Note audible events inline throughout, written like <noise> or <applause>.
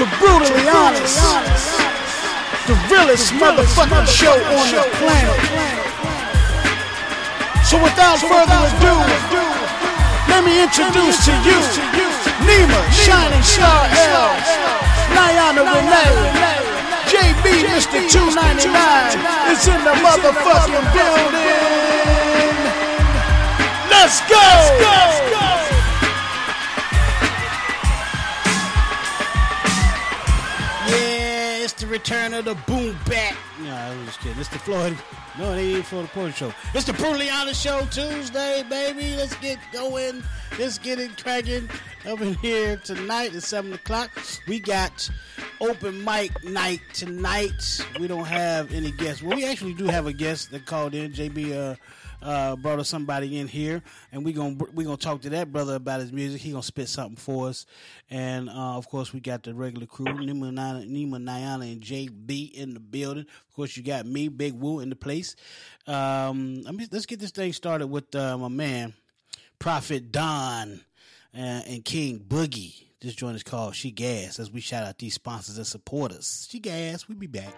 to Brutally Honest, the realest motherfucking show on the planet. So without further ado, let me introduce to you Nima, Shining Star L, Niana Renee, JB, Mr. 299 is in the motherfucking building. Let's go! Let's go! Return of the boom back. No, I was just kidding. It's the Floyd. No, it ain't for the Porter Show. It's the Brutally Show Tuesday, baby. Let's get going. Let's get it cracking up in here tonight at 7 o'clock. We got open mic night tonight. We don't have any guests. Well, we actually do have a guest that called in. JB uh, uh, brought us somebody in here, and we gonna we gonna talk to that brother about his music. He gonna spit something for us, and uh, of course we got the regular crew, Nima, Nana- Nima, Niana, and JB in the building. Of course you got me, Big Woo, in the place. Um, let's get this thing started with uh, my man, Prophet Don, and King Boogie. This joint is called She Gas. As we shout out these sponsors and supporters. She Gas. We be back.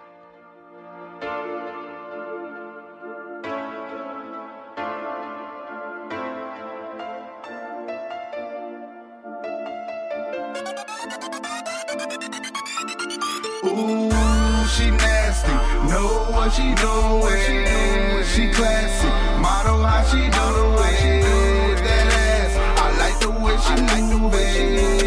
Ooh, she nasty. Know what she doing. She classy. Model how she do it. That ass. I like the way she move it.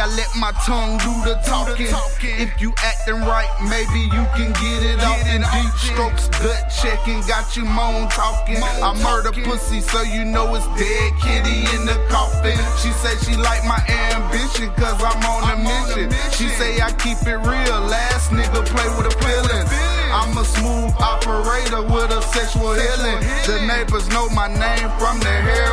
I let my tongue do the talking. If you acting right, maybe you can get it off in deep strokes. Gut checking, got you moan talking. I murder pussy, so you know it's dead kitty in the coffin. She say she like my ambition, cause I'm on a mission. She say I keep it real, last nigga play with a feeling. I'm a smooth operator with a sexual healing. The neighbors know my name from the hair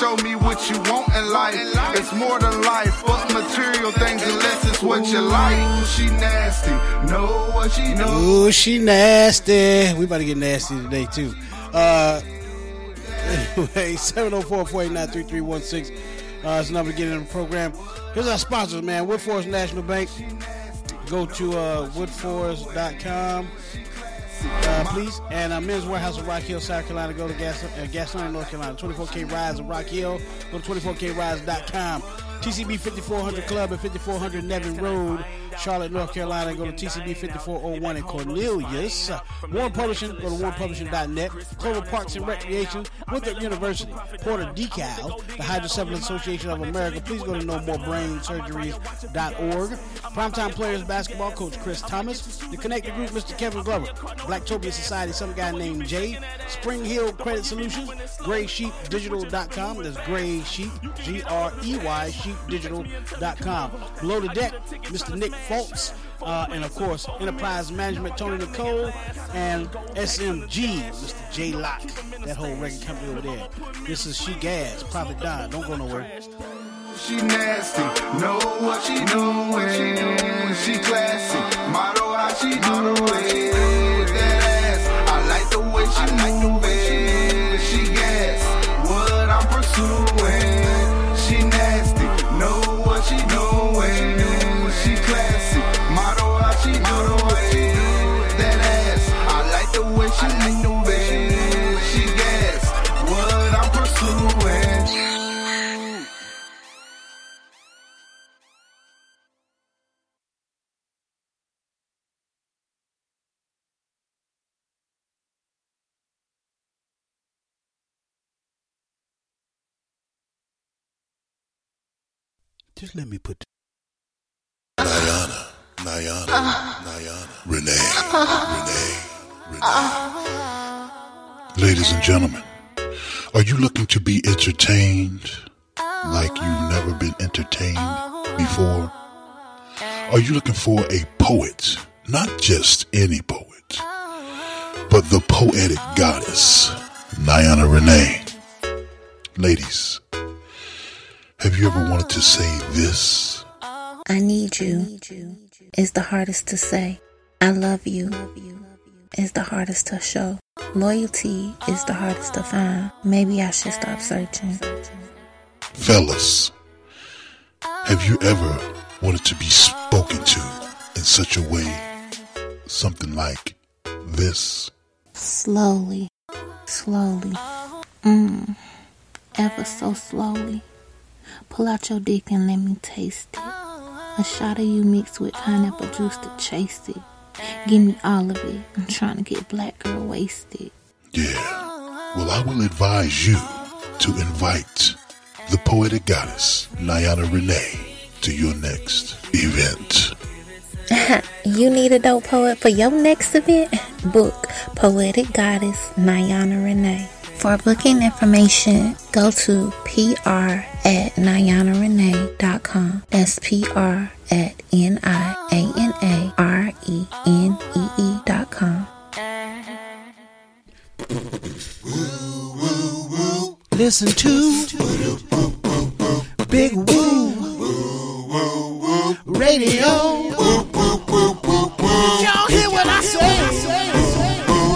show me what you want in life. It's more than life, fuck material things unless it's what you like. She nasty, know what she do. Ooh, she nasty. We about to get nasty today too. Uh, anyway, <laughs> 704-489-3316. Uh, it's the number in the program. Here's our sponsors, man. Woodforest National Bank. Go to uh, woodforest.com. Uh, please. And uh, Men's Wearhouse of Rock Hill, South Carolina. Go to Gas, uh, Gastonia, North Carolina. 24K Rise of Rock Hill. Go to 24krise.com. TCB 5400 Club at 5400 Nevin Road, Charlotte, North Carolina. Go to TCB 5401 in Cornelius. Warren Publishing. Go to warrenpublishing.net. Clover Parks and Recreation. Winthrop University. Porter Decal. The Hydrocephalus Association of America. Please go to nomorebrainsurgeries.org. Primetime Players Basketball Coach Chris Thomas. The Connected Group, Mr. Kevin Glover. Blacktopia Society, some guy named Jay. Spring Hill Credit Solutions. GreySheepDigital.com. That's Grey Sheep. G R E Y Sheep. cheapdigital.com. Below the deck, Mr. Nick Fultz, uh, and of course, Enterprise Management, Tony Nicole, and SMG, Mr. J Lock, that whole record company over there. This is She Gas, Prophet Don. Don't go nowhere. She nasty, know what she doing. She classy, model how she do it. That ass, I like the way she move Just let me put. Niana, Niana, Niana, Renee, Renee, Renee. Ladies and gentlemen, are you looking to be entertained like you've never been entertained before? Are you looking for a poet? Not just any poet, but the poetic goddess, Niana Renee. Ladies, have you ever wanted to say this? I need you is the hardest to say. I love you is the hardest to show. Loyalty is the hardest to find. Maybe I should stop searching. Fellas, have you ever wanted to be spoken to in such a way, something like this? Slowly, slowly, mmm, ever so slowly. Pull out your dick and let me taste it. A shot of you mixed with pineapple juice to chase it. Give me all of it. I'm trying to get black girl wasted. Yeah. Well, I will advise you to invite the poetic goddess, Niana Renee, to your next event. <laughs> You need a dope poet for your next event? Book Poetic Goddess Niana Renee. For booking information, go to pr at nianarenee.com. That's pr at n i a n a r e n e e dot com. Listen to Big Woo Radio.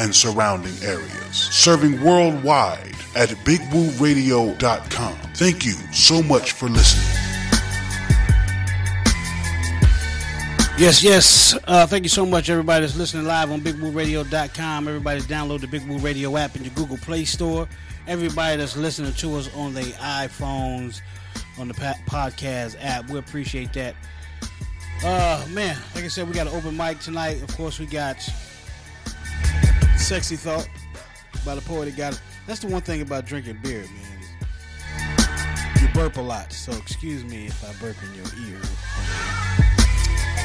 and surrounding areas, serving worldwide at bigwooradio.com. Thank you so much for listening. Yes, yes. Uh, thank you so much, everybody that's listening live on BigWooRadio.com. Everybody that's download the Big Woo Radio app in your Google Play Store. Everybody that's listening to us on the iPhones, on the podcast app, we appreciate that. Uh, man, like I said, we got an open mic tonight. Of course, we got Sexy Thought by the poet that got it. That's the one thing about drinking beer, man. You burp a lot, so excuse me if I burp in your ear.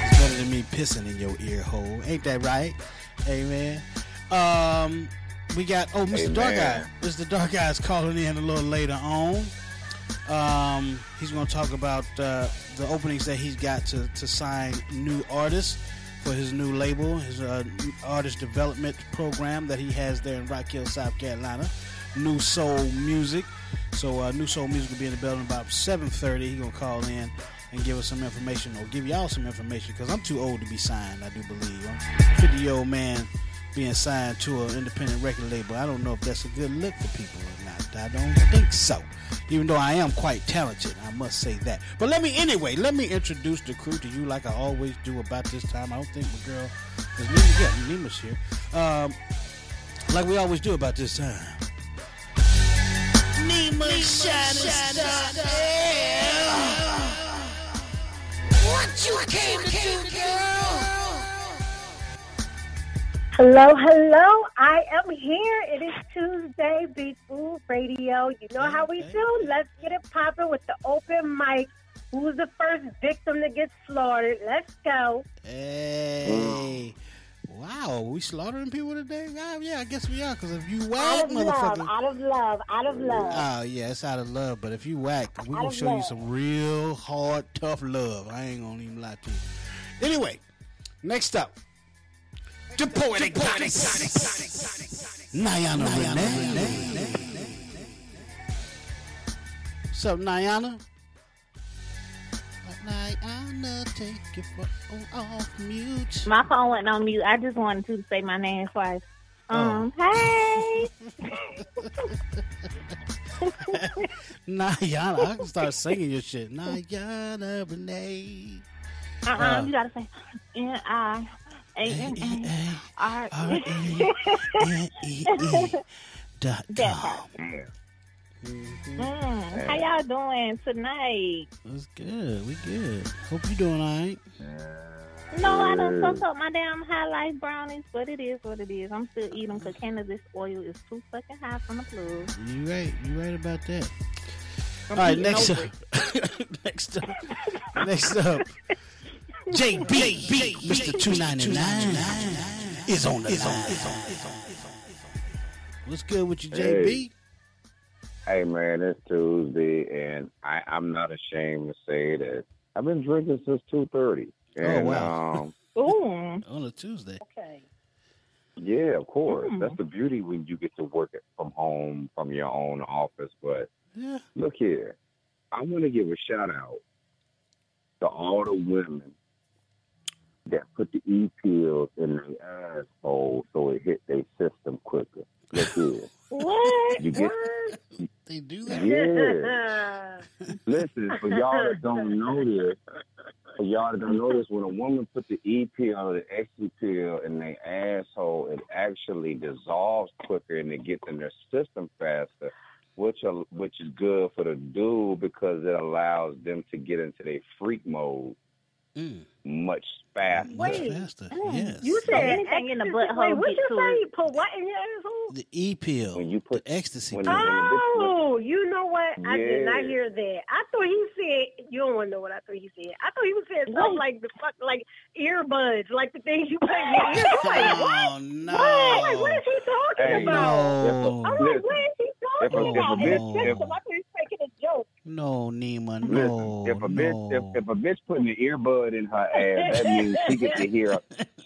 It's better than me pissing in your ear hole. Ain't that right? Amen. Um, we got oh Mr. Dark Eye. Mr. Dark Eye is calling in a little later on. Um, he's going to talk about uh, the openings that he's got to, to sign new artists for his new label, his uh, artist development program that he has there in Rock Hill, South Carolina. New Soul Music. So uh, New Soul Music will be in the building about 7:30. He's gonna call in and give us some information, or give y'all some information, because I'm too old to be signed. I do believe I'm 50 year old man being signed to an independent record label. I don't know if that's a good look for people or not. I don't think so. Even though I am quite talented, I must say that. But let me anyway. Let me introduce the crew to you like I always do about this time. I don't think my girl, is Nima, yeah, Nima's here. Um, like we always do about this time. Nima Shining Star. What you came to do, girl? Hello, hello. I am here. It is Tuesday, Big Food Radio. You know how we do. Let's get it popping with the open mic. Who's the first victim to get slaughtered? Let's go. Hey. Wow, we slaughtering people today? Yeah, yeah, I guess we are. Because if you whack, Out of love, out of love, out of love. Oh, yeah, it's out of love. But if you whack, we gonna show you some real hard, tough love. I ain't going to even lie to you. Anyway, next up. The poetic goddess. Niana Renee. What's up, Niana? Niana, take your phone off mute. My phone went on mute. I just wanted to say my name twice. Um, hey. <laughs> Niana, I can start singing your shit. Niana Renee. Uh-uh, Uh. you gotta say N I A N A R R-A-N-E-E dot com. Mm, how y'all doing tonight? That's good. We good. Hope you doing all right. No, I don't fuck up my damn high life brownies, but it is what it is. I'm still eating because cannabis oil is too fucking high from the plug. You right. You right about that. I'm All right, eating next up. <laughs> next up. Next up. <laughs> JB, Mr. 299 is on the line. What's good with you, JB? Hey. Hey man, it's Tuesday, and I, I'm not ashamed to say that I've been drinking since two thirty. And, Oh, wow. Um, <laughs> Ooh. On a Tuesday. Okay. yeah, of course. Mm. That's the beauty when you get to work it from home, from your own office. But Yeah. look here, I want to give a shout out to all the women that put the e pills in their asshole so it hit their system quicker. Look here, What? you get They do that. yeah. Listen, for y'all that don't know this, for y'all that don't know this, when a woman put the E pill or the X pill in their asshole, it actually dissolves quicker and it gets in their system faster, which are, which is good for the dude because it allows them to get into their freak mode Mm. much faster. Much Wait. faster. Mm. Yes. You said Anything in the ecstasy- butthole Wait, what get you say? You put what in your asshole? The E pill. When you put the ecstasy when pill. you- Oh, you know what? I did not hear that. I thought he said you don't want to know what I thought he said. I thought he was saying something like the fuck like earbuds, like the things you put in <laughs> your ear. I'm like, what? Oh, no. I'm like, what is he talking Hey, about? No. I'm like, Listen, what is he if a- if a bitch- if- system. I thought he was making a joke. No, Nima, Listen, no. if a bitch no. if, if a bitch putting an earbud in her ass, that means she get to hear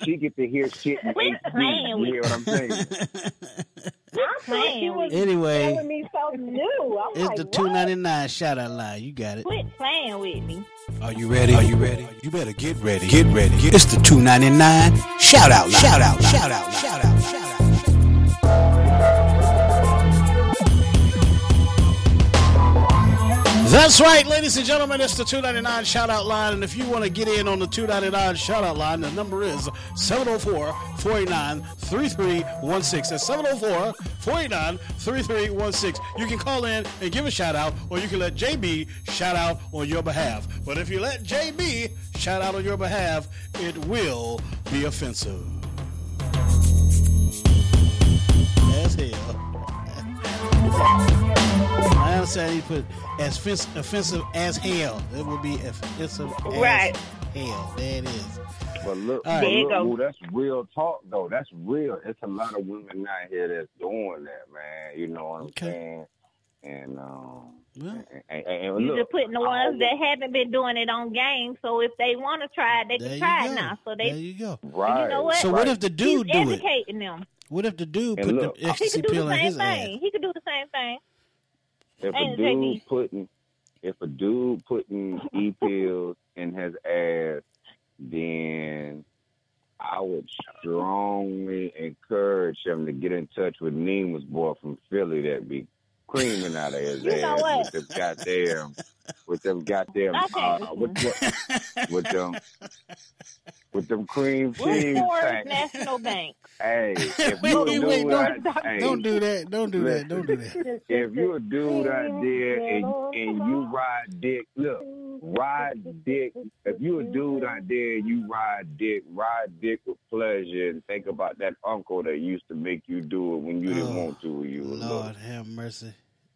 she get to hear shit in Quit HD. playing You with hear what I'm saying? I thought he playing was with Anyway. telling me something new. I'm it's like, the two ninety nine shout out line. You got it. Quit playing with me. Are you ready? Are you ready? You better get ready. Get ready. It's the two ninety nine shout out line. Shout out. Shout out. Shout out. Shout out. That's right, ladies and gentlemen. It's the 299 shout out line. And if you want to get in on the 299 shout out line, the number is 704 489 3316. That's 704 489 3316. You can call in and give a shout out, or you can let JB shout out on your behalf. But if you let JB shout out on your behalf, it will be offensive. As hell. <laughs> I understand he put as offensive, offensive as hell. It would be offensive as Right. hell. There it is. But look, All right. but There you look, go. That's real talk though. That's real. It's a lot of women out here that's doing that, man. You know what I'm Okay. saying? And um, Well, and, and, and You look, just putting the ones always- that haven't been doing it on game. So if they want to try it, they can try go. it now. So there they, you go. right. you know what? So what if the he's dude do it? educating them. What if the dude And put look, the he He ecstasy pill in his thing. ass? He could do the same thing. If a dude putting if a dude putting e pills in his ass, then I would strongly encourage him to get in touch with Nima's boy from Philly that be creaming out of his <laughs> You know ass what? with them goddamn with them goddamn uh, with, with them with them cream cheese. National Bank? Hey, if <laughs> Wait, you wait, don't, hey, don't do that. Don't do that. Don't do that. if you a dude out there and and you ride dick, look, ride dick. If you a dude out there, you ride dick. Ride dick with pleasure, and think about that uncle that used to make you do it when you didn't Oh, want to. When you Lord little. have mercy.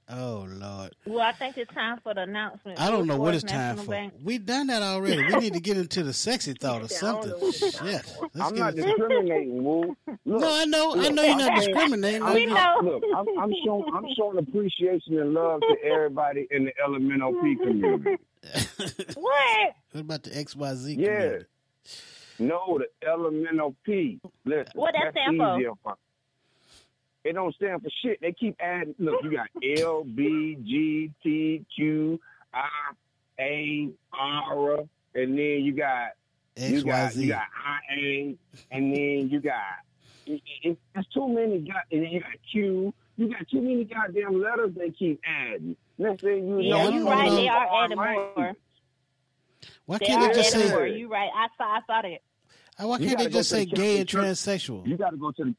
Oh Lord. Well, I think it's time for the announcement. I don't know what it's First time for. Bank. We done that already. We need to get into the sexy <laughs> thought or something. know what it's Shit. Let's I'm not into- discriminating, Woo. Look, No, I know. I know you're not I'm discriminating. I'm, We know. Look, I'm, I'm showing I'm showing appreciation and love to everybody in the LMNOP <laughs> community. What? What about the XYZ Yeah. community? No, the LMNOP. Listen, What that that's stand for? Easier for- It don't stand for shit. They keep adding. Look, you got <laughs> L, B, G, T, Q, I, A, R, and then you got you got you got I A, and then you got it, it, it's too many. Got and then you got Q. You got too many goddamn letters they keep adding. Next thing you Yeah, know, don't you know. right. know. They are adding right. more. Why They can't they just say- more. say? You right. I saw. I saw that. Uh, why can't they just say gay and transsexual? You got to go to the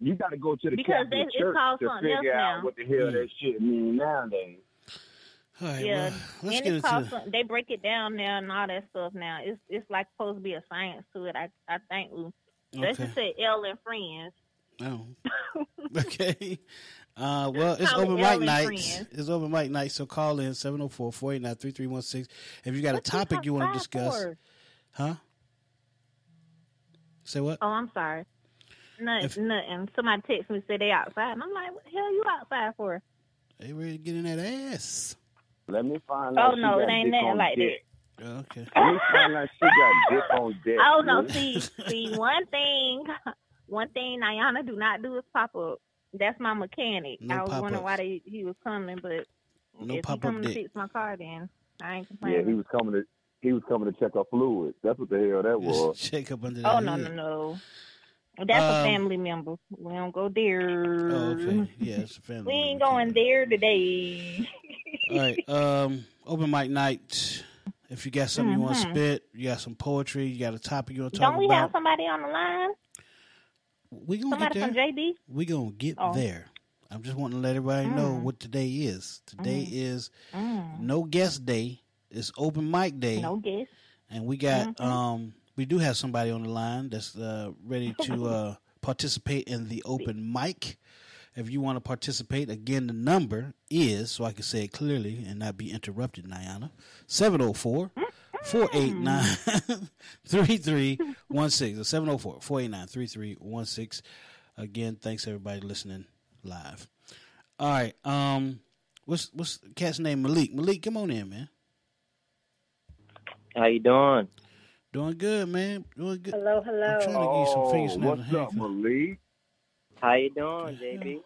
you, you got to go to the Because Catholic they- church called to figure out now. what the hell that shit mean nowadays. All right, Yeah, well, let's and get it's into called the, some, they break it down now and all that stuff now. It's it's like supposed to be a science to it. I I think. Let's just say L and friends. Oh. <laughs> okay. Uh, well, it's Call it open mic night. Friends. It's open mic night, so call in 704-489-3316. If you got a What you topic you want to discuss. for? Huh? Say what? Oh, I'm sorry. Nothing, If- nothing. Somebody text me say they outside, and I'm like, "What the hell you outside for?" They ready to get in that ass. Let me find Oh, out. she no, it got ain't dick nothing on like that. deck. Okay. Let me find out she got dick on deck. Oh no, see, see, one thing, <laughs> one thing Ayana do not do is pop up. That's my mechanic. No I was wondering why they, he was coming, but No if he pop-up coming to dick. fix my car, then I ain't complaining. Yeah, he was coming to he was coming to check our fluids. That's what the hell that <laughs> was. Shake up under oh, that oh no, no, no. That's a Um, family member. We don't go there. Oh, okay. Yeah, it's a family. We ain't member. going there today. All right. Um, open mic night. If you got something you want to spit, you got some poetry, you got a topic you want to talk about. Don't we about. have somebody on the line? we gonna Somebody get from there. JB? We gonna get Oh. there. I'm just wanting to let everybody know Mm. what today is. Today Mm. is Mm. no guest day. It's open mic day, No guess. and we got Mhm. um we do have somebody on the line that's uh, ready to uh, <laughs> participate in the open mic. If you want to participate, again, the number is, so I can say it clearly and not be interrupted, Niana, 704 489 <laughs> 3316. 704 489 3316. Again, thanks everybody listening live. All right. Um, what's what's the cat's name? Malik. Malik, come on in, man. How you doing? Doing good, man. Doing good. Hello, I'm trying to hello. get you some Oh, what's up. Malik? How you doing, JB?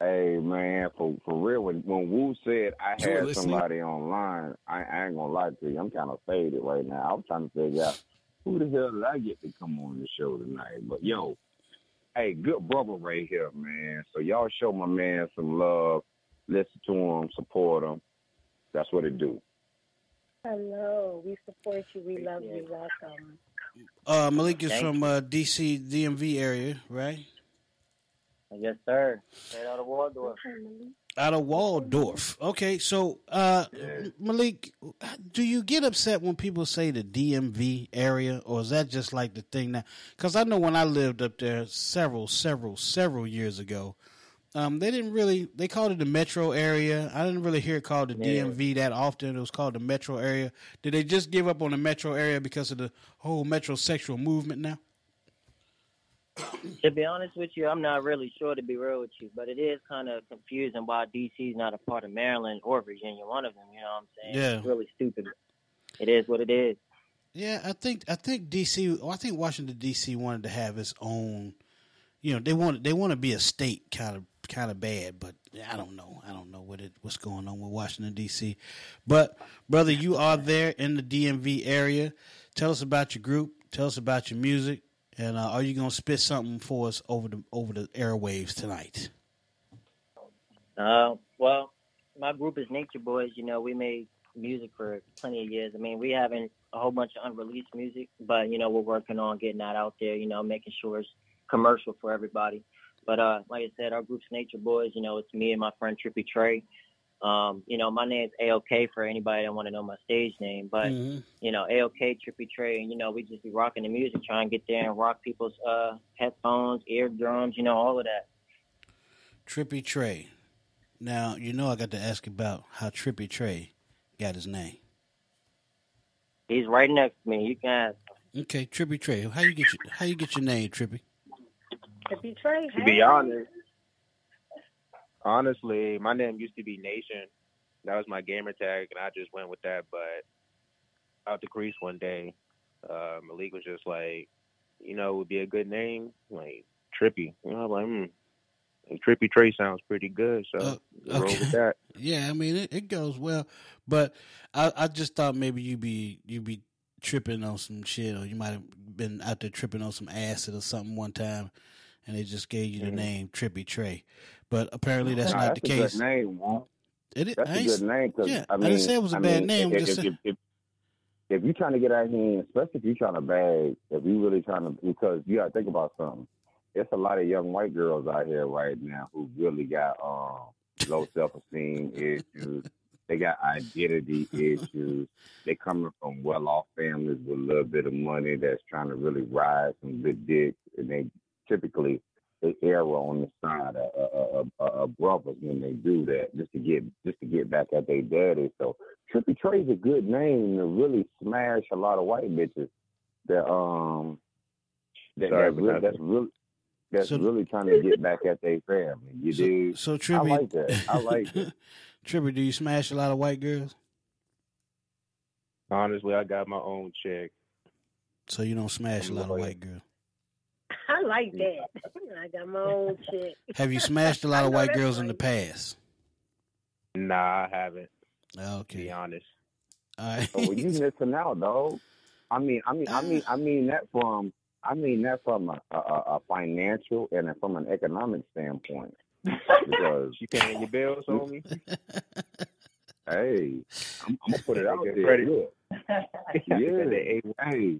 Hey man, for for real, when when Wu said I You had listening. somebody online, I, I ain't gonna lie to you. I'm kind of faded right now. I was trying to figure out who the hell did I get to come on the show tonight. But yo, hey, good brother right here, man. So y'all show my man some love, listen to him, support him. That's what it do. Hello. We support you. We love you. Welcome. Uh, Malik is Thank from uh, DC DMV area, right? Yes, sir. Straight out of Waldorf. Out of Waldorf. Okay, so uh, Malik, do you get upset when people say the DMV area, or is that just like the thing now? Because I know when I lived up there several, several, several years ago, um, they didn't really they called it the metro area. I didn't really hear it called the Yeah. DMV that often. It was called the metro area. Did they just give up on the metro area because of the whole metrosexual movement now? To be honest with you, I'm not really sure to be real with you, but it is kind of confusing why DC is not a part of Maryland or Virginia. One of them, you know what I'm saying? Yeah. It's really stupid. It is what it is. Yeah, I think I think DC. I think Washington DC wanted to have its own. You know, they want they want to be a state kind of kind of bad, but I don't know. I don't know what it what's going on with Washington DC. But brother, you are there in the DMV area. Tell us about your group. Tell us about your music, and uh, are you gonna spit something for us over the over the airwaves tonight? Uh, well, my group is Nature Boys. You know, we made music for plenty of years. I mean, we having a whole bunch of unreleased music, but you know, we're working on getting that out there. You know, making sure it's commercial for everybody. But uh, like I said, our group's Nature Boys. You know, it's me and my friend Trippy Trey. Um, you know, my name's AOK for anybody that want to know my stage name, but Mhm. you know, AOK, Trippy Trey, and you know, we just be rocking the music, trying to get there and rock people's uh headphones, eardrums, you know, all of that. Trippy Trey. Now you know I got to ask about how Trippy Trey got his name. He's right next to me. You can ask. Okay, Trippy Trey. How you get your, how you get your name, Trippy? Trippy Trey. To be honest, honestly, my name used to be Nation. That was my gamer tag, and I just went with that. But out the crease one day, uh, Malik was just like, you know, it would be a good name, like Trippy. You know, I'm like, hmm. And Trippy Trey sounds pretty good, so Uh, roll with that. <laughs> Yeah, I mean it, it goes well, but I, I just thought maybe you be you be tripping on some shit, or you might have been out there tripping on some acid or something one time, and they just gave you the Mhm. name Trippy Trey. But apparently that's Nah, not that's the a case. good name, Walt. It is. That's I a good name. Cause, yeah, I I didn't say it was a I bad mean, name, If, just if, if, if, if you're trying to get out here, especially if you're trying to bag, if you're really trying to, because you got to think about something. It's a lot of young white girls out here right now who really got um, low <laughs> self esteem issues. They got identity issues. They coming from well off families with a little bit of money that's trying to really ride some good dick, and they typically they err on the side of, of, of, of brothers when they do that, just to get just to get back at their daddy. So Trippy Trey's a good name to really smash a lot of white bitches that um that, Sorry, that really, that's- that's really that's So- really trying to get back at their family. You So, do. so I like that. I like it. <laughs> Trippy, do you smash a lot of white girls? Honestly, I got my own check. So you don't smash a lot of white girls. I like that. <laughs> I got my own shit. Have you smashed a lot <laughs> of white that's girls in the past? Nah, I haven't. Okay. To be honest. All right. Well, you <laughs> missing out, dog. I mean, I mean, I mean, I mean that from, I mean that from a, a, a financial and from an economic standpoint. Because You paying your bills, homie? hey, I'm, I'm gonna put it out there. credit. Look, yeah, hey,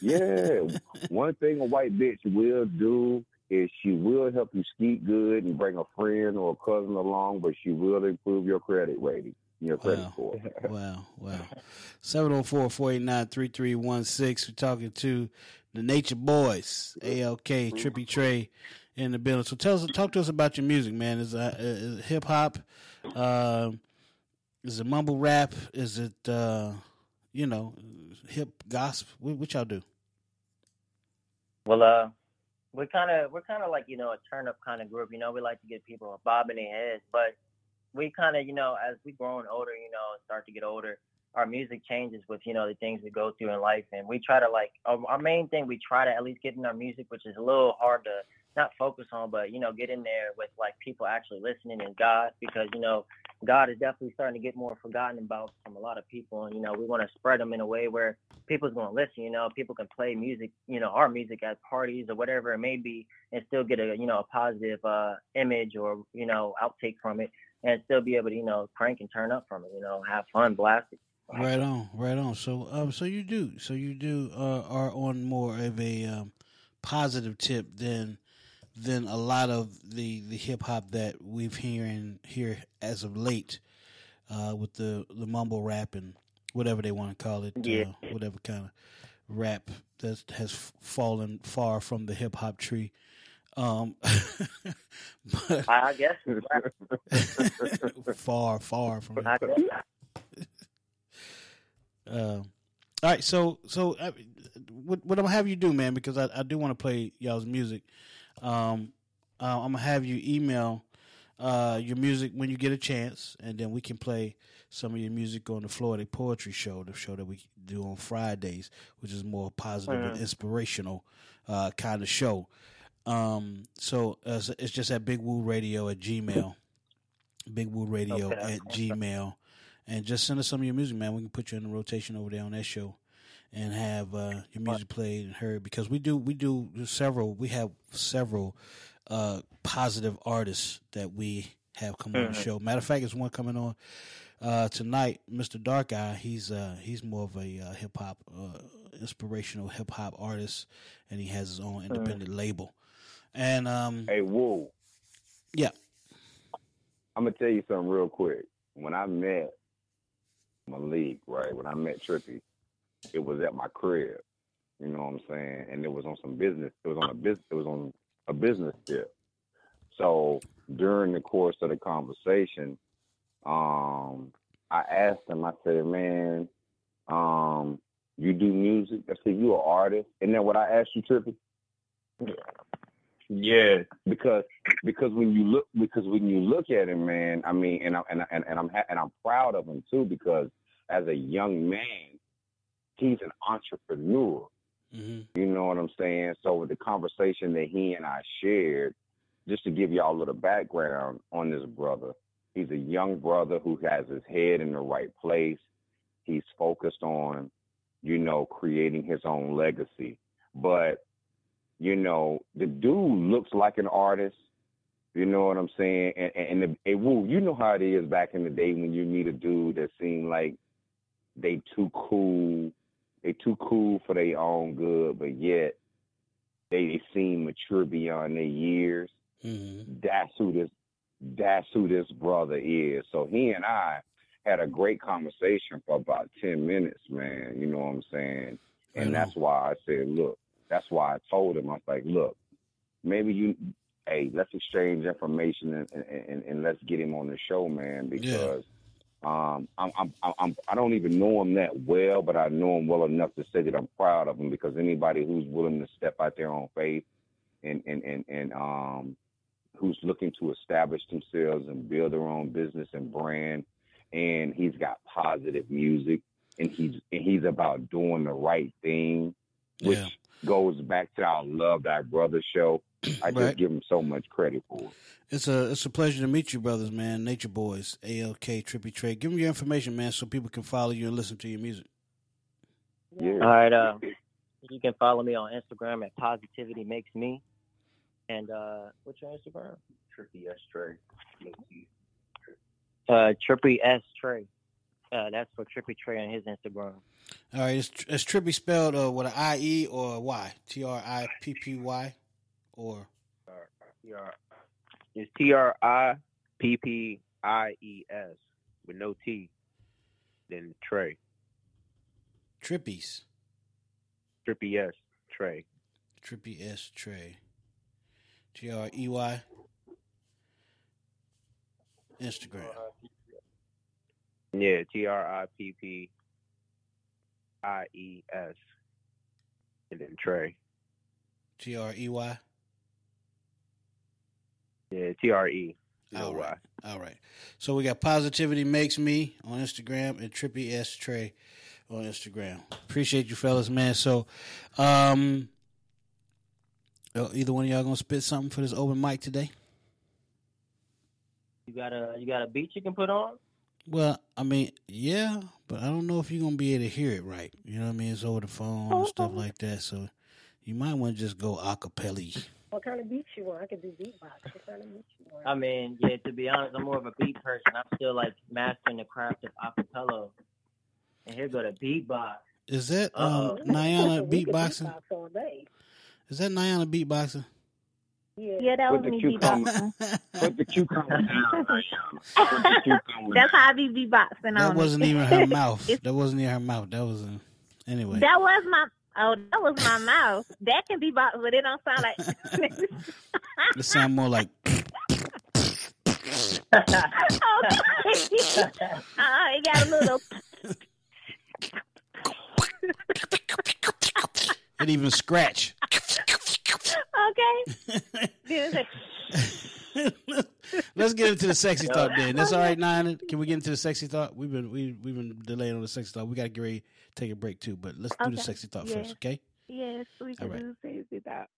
yeah. One thing a white bitch will do is she will help you skeet good and bring a friend or a cousin along, but she will improve your credit rating, your credit Wow. score. <laughs> Wow, wow. 704 489 3316. We're talking to the Nature Boys, ALK, Trippy Trey in the building. So tell us, talk to us about your music, man. Is uh, uh, hip hop? Uh, is it mumble rap? Is it, uh, you know, hip gospel? What, what y'all do? Well, uh, we're kind of we're kind of like you know a turn up kind of group. You know, we like to get people bobbing their heads, but we kind of you know as we growing older, you know, start to get older, our music changes with you know the things we go through in life, and we try to like our, our main thing we try to at least get in our music, which is a little hard to not focus on, but you know get in there with like people actually listening and God because you know God is definitely starting to get more forgotten about from a lot of people, and you know we want to spread them in a way where people's going to listen. You know, people can play music, you know, our music at parties or whatever it may be, and still get a you know a positive uh, image or you know outtake from it, and still be able to you know crank and turn up from it. You know, have fun, blast it. Right on, right on. So, um, so you do, so you do uh, are on more of a um, positive tip than than a lot of the the hip hop that we've hearing here as of late, uh, with the the mumble rap and whatever they want to call it, Yeah. uh, whatever kind of rap that has fallen far from the hip hop tree. Um, <laughs> but I, I guess. <laughs> far, far from it. I. <laughs> Um, all right, so so uh, what what I'm gonna have you do, man, because I, I do want to play y'all's music. Um, uh, I'm gonna have you email uh, your music when you get a chance, and then we can play some of your music on the Florida Poetry Show, the show that we do on Fridays, which is more positive and Mhm. inspirational uh, kind of show. Um, so uh, it's just at Big Woo Radio at Gmail, Big Woo Radio Okay. at Gmail, and just send us some of your music, man. We can put you in the rotation over there on that show, and have uh, your music played and heard because we do we do several. We have several uh, positive artists that we have come on the Mhm. show. Matter of fact, there's one coming on uh, tonight, Mr. Dark Eye. He's uh, he's more of a uh, hip hop, uh, inspirational hip hop artist, and he has his own independent label. And um, Hey, Woo. yeah, I'm gonna tell you something real quick. When I met Malik, right? When I met Trippy, it was at my crib. You know what I'm saying? And it was on some business. It was on a business. It was on a business tip. So during the course of the conversation, um, I asked him. I said, "Man, um, you do music? I said, you an artist?" And then what I asked you, Trippy? Yeah, because because when you look because when you look at him, man, I mean, and I, and I, and, and I'm ha- and I'm proud of him too because as a young man, he's an entrepreneur. Mm-hmm. You know what I'm saying? So with the conversation that he and I shared, just to give y'all a little background on this brother, he's a young brother who has his head in the right place. He's focused on, you know, creating his own legacy. But, you know, the dude looks like an artist. You know what I'm saying? And and, and Woo, you know how it is back in the day when you meet a dude that seemed like they too cool, they too cool for their own good, but yet they, they seem mature beyond their years. Mm-hmm. That's who this that's who this brother is. So he and I had a great conversation for about ten minutes, man. You know what I'm saying? And that's why I said, look, that's why I told him, I was like, look, maybe you hey, let's exchange information and, and, and, and let's get him on the show, man, because um, I'm, I'm, I'm, I don't even know him that well, but I know him well enough to say that I'm proud of him because anybody who's willing to step out there on faith and, and, and, and um, who's looking to establish themselves and build their own business and brand, and he's got positive music, and he's and he's about doing the right thing, which Yeah. goes back to our Love Thy Brother show. I just Right. give him so much credit for it. It's a it's a pleasure to meet you, brothers, man. Nature Boys, ALK, Trippy Trey. Give them your information, man, so people can follow you and listen to your music. Yeah. All right. Uh, you can follow me on Instagram at Positivity Makes Me. And uh, what's your Instagram? Trippy S Trey. Uh, Trippy S Trey. Uh, that's for Trippy Trey on his Instagram. All right, is, is Trippy spelled uh, with an I E or a Y? T R I P P Y, or It's T R I P P I E S with no T. Then Trey. Trippies? Trippy S Trey. Trippy S Trey. T R E Y. Instagram. Yeah, T R I P P I E S. And then Trey. T R E Y. Yeah, T R E. All right. All right. So we got Positivity Makes Me on Instagram and Trippy S Trey on Instagram. Appreciate you fellas, man. So um uh, either one of y'all gonna spit something for this open mic today? You got a you got a beat you can put on? Well, I mean, yeah, but I don't know if you're gonna be able to hear it right. You know what I mean? It's over the phone and stuff like that. So you might want to just go acapella. What kind of beat you want? I could do beatbox. What kind of beat you want? I mean, yeah. To be honest, I'm more of a beat person. I'm still like mastering the craft of acapella. And here go the beatbox. Is that Uh-oh. um, Niana <laughs> beatboxing? beatbox all day. Is that Niana beatboxing? Yeah, Yeah, that Put was the me cucumber- beatboxing. <laughs> Put the cucumber down, Diana. That's how I be beatboxing That on wasn't it. even her <laughs> mouth. That wasn't even her mouth. That was a, anyway. That was my oh, that was my mouth. That can be box, but it don't sound like. <laughs> It sound more like <laughs> okay. uh, it got a little. it even scratch. <laughs> Okay. Then it's Let's get into the sexy thought then. That's all right, Nine. Can we get into the sexy thought? We've been we we've been delaying on the sexy thought. We got to get ready take a break too, but let's do the sexy thought Yeah. first, okay? Yes, we can All right. do the sexy thought.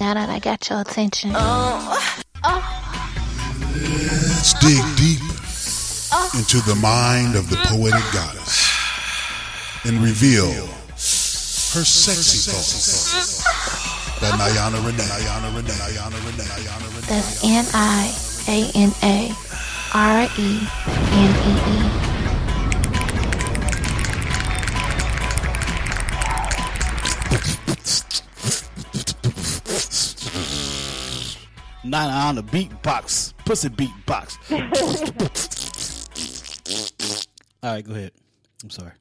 Now that I got your attention. Let's dig deep into the mind of the poetic goddess and reveal her sexy thoughts. By Niana Renee. Niana Renee. Niana Renee. Niana Renee. That's N I A N A R E N E E. not on the beatbox, pussy beatbox. <laughs> All right, go ahead. I'm sorry.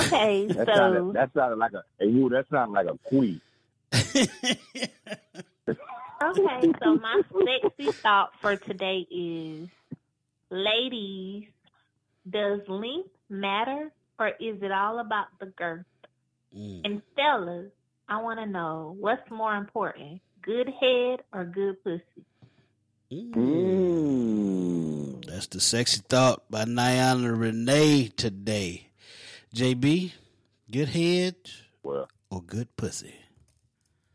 Okay, <laughs> That so sounded, that sounded like a hey, Woo, that sounded like a queen. <laughs> okay, so my sexy thought for today is, ladies, does length matter or is it all about the girth? Mm. And fellas, I want to know what's more important, good head or good pussy? Mm. That's the sexy thought by Niana Renee today. JB, good head Well, or good pussy?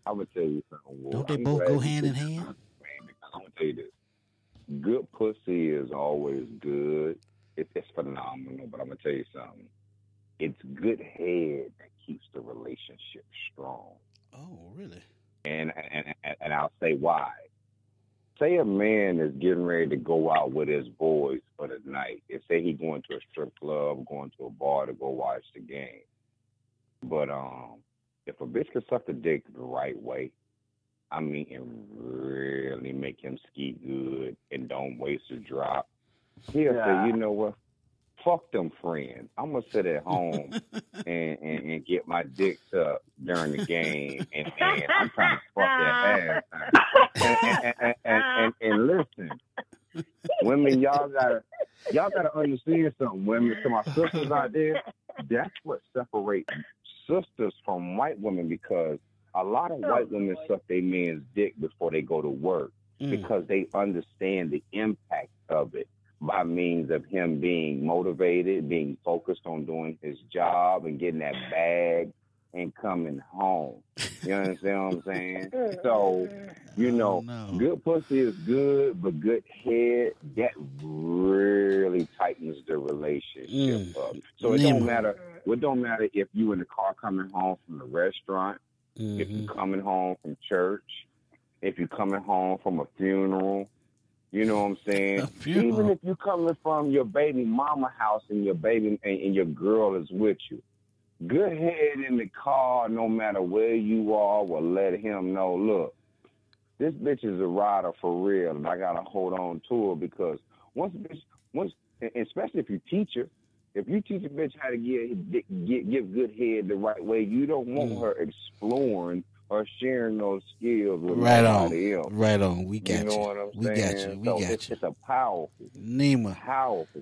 I'm gonna tell you something. Woo. Don't they I'm both go hand in hand? that, man, because I'm gonna tell you this. Good pussy is always good. It, it's phenomenal, but I'm gonna tell you something. It's good head that keeps the relationship strong. Oh, really? and and and, and I'll say why. Say a man is getting ready to go out with his boys for the night. And say he going to a strip club, going to a bar to go watch the game. But um, if a bitch can suck the dick the right way, I mean, and really make him ski good and don't waste a drop, he'll Yeah. say, you know what? Fuck them friends. I'm gonna sit at home <laughs> and, and, and get my dick sucked during the game, and, and I'm trying to fuck that <laughs> ass. And, and, listen, women, y'all gotta y'all gotta understand something. Women, to my sisters out there, that's what separates sisters from white women because a lot of white women suck their man's dick before they go to work Mm. because they understand the impact of it by means of him being motivated, being focused on doing his job and getting that bag and coming home. You understand what I'm saying? <laughs> Mm-hmm. So, you know, oh, good pussy is good, but good head, that really tightens the relationship mm. up. So it don't matter. It don't matter if you in the car coming home from the restaurant, if you mm-hmm. coming home from church, if you coming home from a funeral, you know what I'm saying? <laughs> Even if you're coming from your baby mama house and your baby and, and your girl is with you. Good head in the car, no matter where you are, will let him know, look, this bitch is a rider for real, and I gotta hold on to her because once bitch, once, especially if you teach her, if you teach a bitch how to get, get give good head the right way, you don't want Mm. her exploring or sharing those skills with Right nobody on. else. Right on. We got you. you. know what I'm We got you. We so got it's, you. it's a powerful, Nima. powerful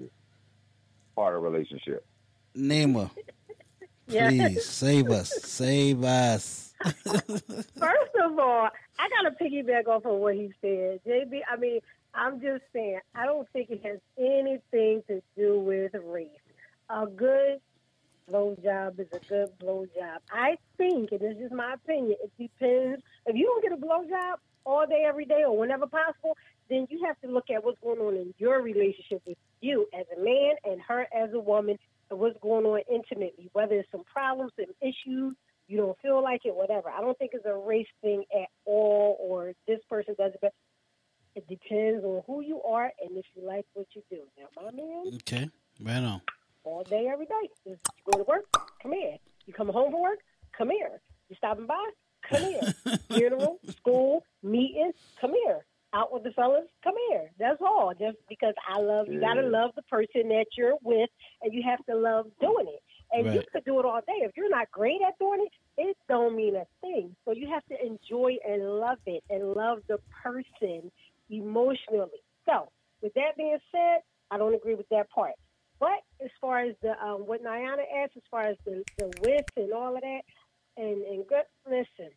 part of relationship. Nima, Yeah. please save us. Save us. <laughs> First of all, I gotta piggyback off of what he said. JB, I mean, I'm just saying, I don't think it has anything to do with race. A good blowjob is a good blowjob. I think, and this is just my opinion, it depends. If you don't get a blowjob all day, every day, or whenever possible, then you have to look at what's going on in your relationship with you as a man and her as a woman, and what's going on intimately, whether it's some problems, some issues, you don't feel like it, whatever. I don't think it's a race thing at all, or this person does it, but it depends on who you are and if you like what you do. Now, my man, Okay. Right on. All day, every day. You go to work, come here. You come home from work, come here. You stopping by, come here. <laughs> Funeral, school, meeting, come here. Out with the fellas, come here. That's all. Just because I love you, gotta love the person that you're with, and you have to love doing it. And you could do it all day. If you're not great at doing it, it don't mean a thing. So you have to enjoy and love it, and love the person emotionally. So, with that being said, I don't agree with that part. But as far as the um, what Niana asked, as far as the, the width and all of that, and and good, listen,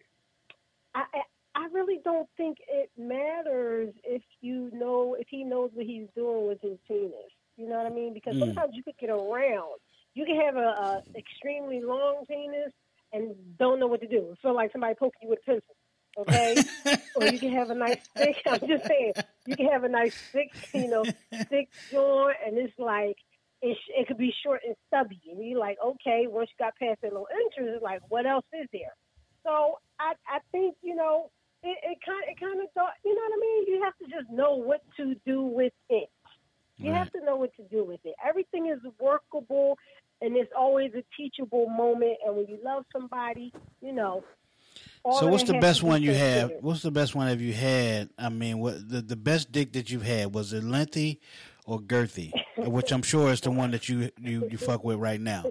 I, I I really don't think it matters if you know if he knows what he's doing with his penis. You know what I mean? Because Mm. sometimes you could get around. You can have a, a extremely long penis and don't know what to do. Feel like somebody poking you with a pencil. Okay, <laughs> or you can have a nice thick. <laughs> I'm just saying, you can have a nice thick, you know, thick joint, and it's like it, sh- it could be short and stubby, and you're like, okay, once you got past that little entrance, it's like, what else is there? So I, I think you know, it, it kind, it kind of, thought, you know what I mean? You have to just know what to do with it. You have to know what to do with it. Everything is workable, and it's always a teachable moment. And when you love somebody, you know, So what's the best one you have? What's the best one have you had? I mean, what the the best dick that you've had was it lengthy or girthy? Which I'm sure is the one that you you you fuck with right now.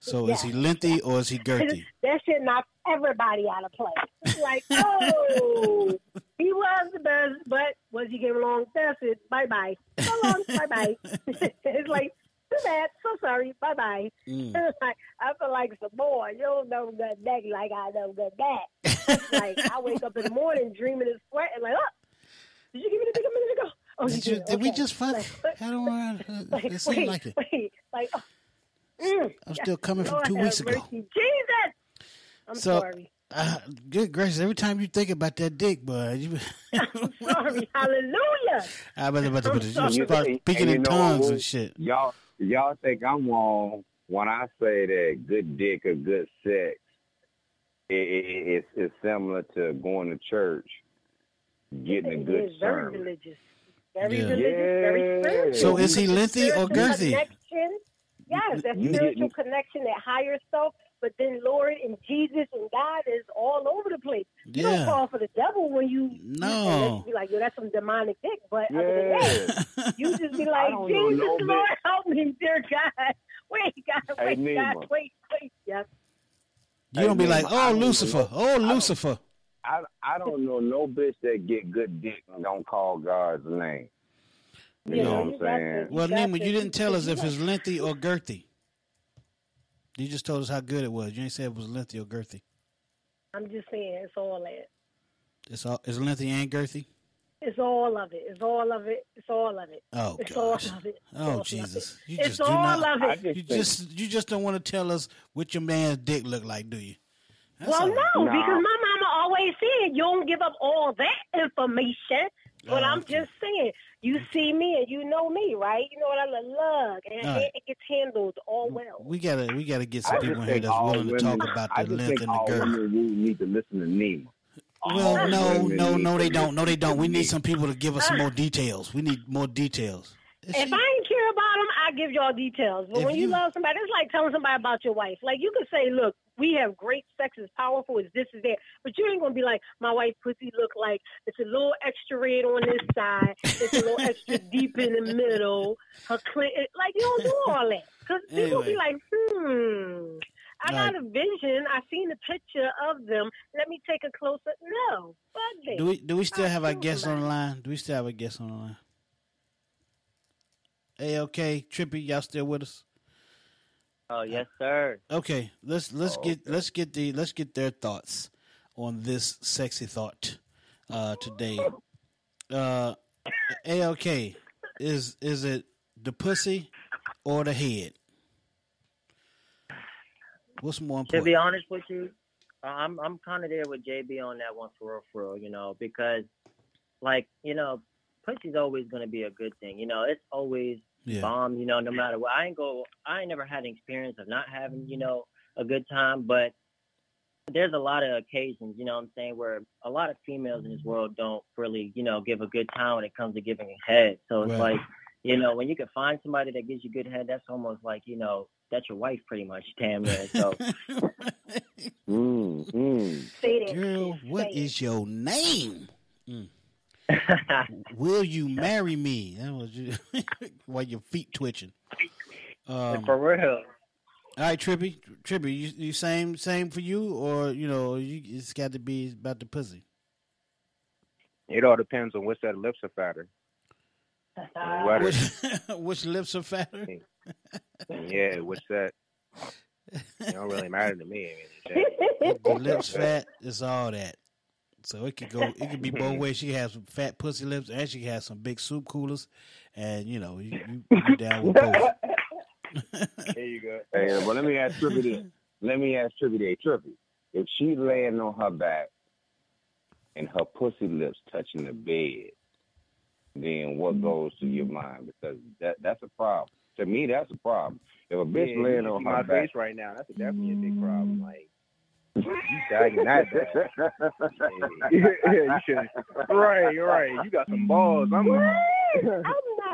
So is he lengthy or is he girthy? <laughs> that shit knocks everybody out of play. It's like, <laughs> oh, he was the best, but once he getting along? That's it. Bye bye. So long. <laughs> bye bye. it's like, too bad. So sorry. Bye bye. Mm. like, I feel like some more. You don't know good neck like I know good back. Like I wake up in the morning dreaming and sweating like, oh, did you give me the dick a minute ago? Oh, Did you you- did we just fuck? Like, I don't know. <laughs> like, It seemed wait, like it. Wait, like, oh, mm, I'm still coming from Lord two have weeks ago. mercy. Jesus. I'm So, sorry. Uh, good gracious! Every time you think about that dick, boy, <laughs> you, I'm sorry. Hallelujah. I bet about to I'm you sorry. start And speaking you in know tongues what? and shit. Y'all, y'all think I'm wrong when I say that good dick or good sex i i it's, it's similar to going to church, getting a He good is very sermon. religious. Very Yeah. religious, very spiritual. So is he lengthy or girthy? Connection. Yes, that spiritual connection, that higher self. But then Lord and Jesus and God is all over the place. You Yeah. don't fall for the devil when you No. you be like, yo, that's some demonic dick. But other than that, you just be <laughs> like, don't know Jesus, no bit. Lord, help me, dear God. <laughs> Wait, God, wait, Nima. God, wait, wait. Yes. You don't be like, oh Lucifer, oh Lucifer. I, I don't know no bitch that get good dick and don't call God's name. You Yeah, know what I'm saying? to- Well, Nima, you didn't tell us if it's lengthy or girthy. You just told us how good it was. You ain't said it was lengthy or girthy. I'm just saying, it's all that. It's all it's lengthy and girthy. It's all of it. It's all of it. It's all of it. Oh it's gosh. Oh, all of it. It's Oh Jesus. it. You it's just do all not. of it. You just you just don't want to tell us what your man's dick look like, do you? That's well, no, right. because my mama always said you don't give up all that information. But Oh, I'm okay. just saying, you see me and you know me, right? You know what I love, and All right. it gets handled all well. We gotta we gotta get some I people in here that's all willing to talk about I the length think and the all girth. women really need to listen to Nima. Well, All no, no, no, they don't. No, they don't. We need some people to give us some more details. We need more details. If I ain't care about them, I give y'all details. But If when you, you- love somebody, it's like telling somebody about your wife. Like you could say, "Look, we have great sex, it's powerful, it's this, is that," but you ain't gonna be like, "My wife pussy look like it's a little extra red on this side, it's a little extra <laughs> deep in the middle." Her clit, like you don't do all that because people be like, "Hmm." I got a vision. I seen a picture of them. Let me take a closer. No. Do we do we still I'll have our guests on the line? Do we still have a guest on the line? Hey, okay, Trippy, y'all still with us? Oh yes, sir. Okay, let's let's Oh, get let's get the let's get their thoughts on this sexy thought uh, today. Uh, ALK, is is it the pussy or the head? What's more important? To be honest with you, I'm I'm kind of there with JB on that one for real, for real. You know, because like you know, pussy's always gonna be a good thing. You know, it's always Yeah. bomb. You know, no matter what. I ain't go. I ain't never had an experience of not having you know a good time, but there's a lot of occasions, you know what I'm saying, where a lot of females in this world don't really, you know, give a good time when it comes to giving a head. So it's Right. like, you know, when you can find somebody that gives you good head, that's almost like, you know, that's your wife pretty much, damn near. So <laughs> Mm, mm. Girl, shit. what Say it. is your name? Mm. Will you marry me? That was you, <laughs> while your feet twitching. Um, for real. all right, Trippy, Trippy, you, you same same for you, or you know, you, it's got to be about the pussy. It all depends on which set of lips are fatter. Uh, Wetter. Which, <laughs> which lips are fatter? yeah, which set. It don't really matter to me. I mean, <laughs> shit. the lips fat, it's all that. So it could go, it could be both ways. She can have some fat pussy lips, and she can have some big soup coolers, and you know, you, you, you <laughs> down with both. <laughs> there you go. Hey, but let me ask Trippy this. Let me ask Trippy this. Trippy, if she laying on her back and her pussy lips touching the bed, then what mm-hmm. goes to your mind? Because that that's a problem. To me, that's a problem. If a bitch yeah, laying on see her my back, face right now. That's definitely a big problem. Mm. Like you sagging that bad. <laughs> yeah, you should. Right, you're right. You got some balls. I'm. I'm <laughs>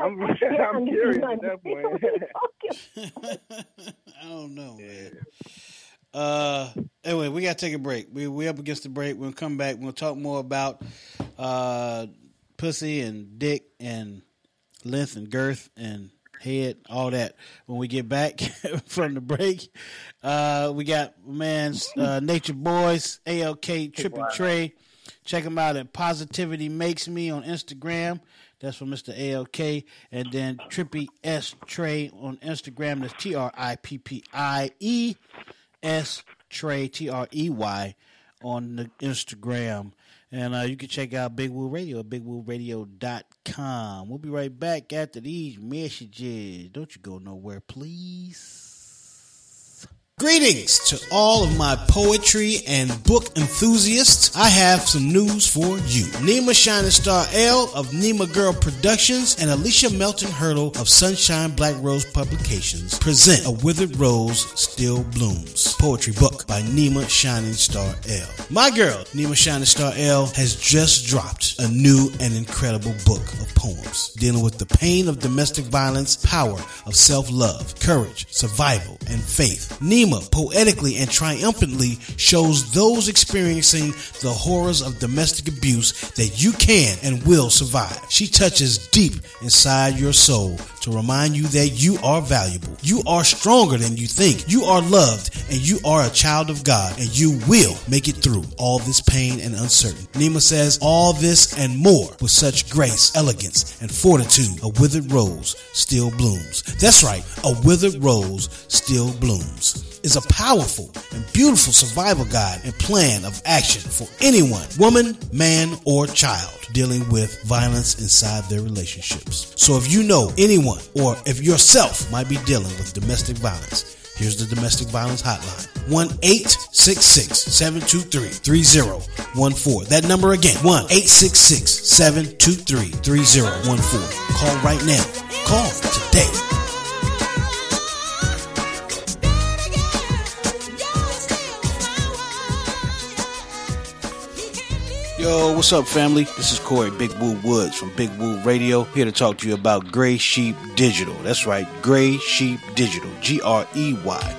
I'm, not. I can't I'm <laughs> curious at that point. I don't know, man. Uh, anyway, we gotta take a break. We we up against the break. We'll come back. We'll talk more about uh, pussy and dick and length and girth and head, all that. When we get back <laughs> from the break, uh, we got man's uh, Nature Boys, ALK, Trippy Trey. Check them out at Positivity Makes Me on Instagram. That's for Mr. ALK. And then Trippy S Trey on Instagram. That's T R I P P I E S Trey, T R E Y, on the Instagram. And uh, you can check out Big Woo Radio at bigwooradio.com. We'll be right back after these messages. Don't you go nowhere, please. Greetings to all of my poetry and book enthusiasts. I have some news for you. Nima Shining Star L of Nima Girl Productions and Alicia Melton Hurdle of Sunshine Black Rose Publications present A Withered Rose Still Blooms poetry book by Nima Shining Star L. My girl, Nima Shining Star L, has just dropped a new and incredible book of poems dealing with the pain of domestic violence, power of self-love, courage, survival, and faith. Nima poetically and triumphantly shows those experiencing the horrors of domestic abuse that you can and will survive. She touches deep inside your soul to remind you that you are valuable. You are stronger than you think. You are loved and you are a child of God and you will make it through all this pain and uncertainty. Nima says all this and more with such grace, elegance, and fortitude. A withered rose still blooms. That's right. A withered rose still blooms is a powerful and beautiful survival guide and plan of action for anyone, woman, man, or child dealing with violence inside their relationships. So if you know anyone or if yourself might be dealing with domestic violence, Here's the domestic violence hotline 1 866 723 3014. That number again 1 866 723 3014. Call right now. Call today. Yo, what's up, family? This is Corey Big Woo Woods from Big Woo Radio, here to talk to you about Grey Sheep Digital. That's right, Grey Sheep Digital. G R E Y,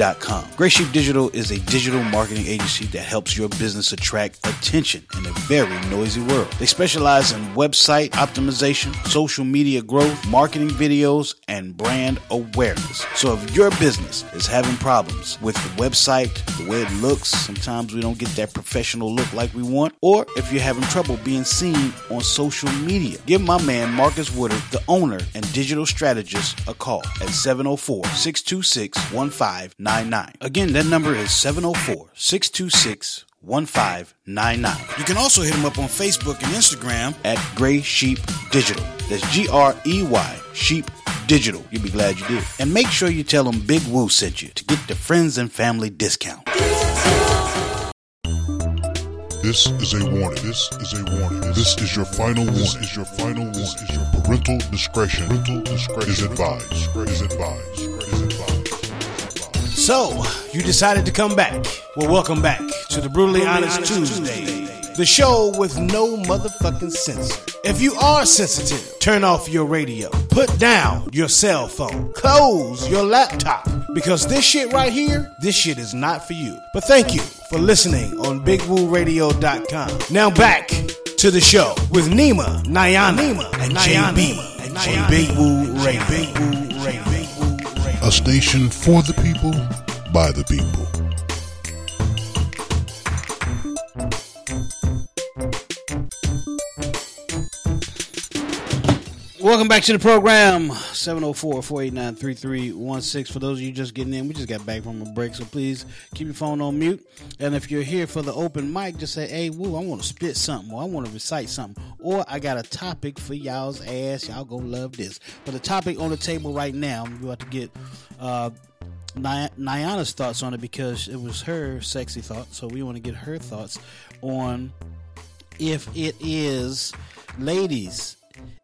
sheepdigital.com. Grey Sheep Digital is a digital marketing agency that helps your business attract attention in a very noisy world. They specialize in website optimization, social media growth, marketing videos, and brand awareness. So if your business is having problems with the website, the way it looks, sometimes we don't get that professional look like we want, or if you're having trouble being seen on social media, give my man Marcus Woodard, the owner and digital strategist, a call at 704 626 1599. Oh Again, that number is 704 626 1599. You can also hit him up on Facebook and Instagram at Grey Sheep Digital. That's G R E Y Sheep Digital. You'll be glad you did. And make sure you tell them Big Woo sent you to get the friends and family discount. This is a warning. This is a warning. This is your final warning. This is your final warning. This is your parental discretion. Parental discretion is advised. Is advised. Is advised. So, you decided to come back. Well, welcome back to the Brutally Honest Tuesday, the show with no motherfucking censor. If you are sensitive, turn off your radio, put down your cell phone, close your laptop, because this shit right here, this shit is not for you. But thank you for listening on BigWooRadio.com. Now back to the show with Nima, Niana, Nima, and JB on Big Woo Radio. Big Woo Radio. A station for the people, by the people. Welcome back to the program. 704-489-3316. For those of you just getting in, we just got back from a break, so please keep your phone on mute. And if you're here for the open mic, just say, hey, woo, I want to spit something, or I want to recite something, or I got a topic for y'all's ass. Y'all gonna love this. But the topic on the table right now, we about to get uh, thoughts on it because it was her sexy thought. So we want to get her thoughts on if it is, ladies,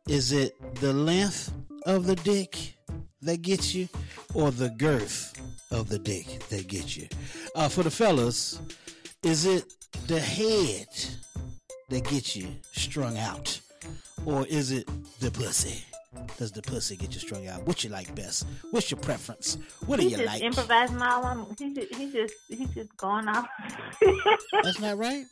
is it the length of the dick that gets you or the girth of the dick that gets you? Uh, for the fellas, is it the head that gets you strung out or is it the pussy does the pussy get you strung out? What you like best? What's your preference? What do He's you just like? improvising all on. He's just, he's just he's just going off. <laughs> That's not right.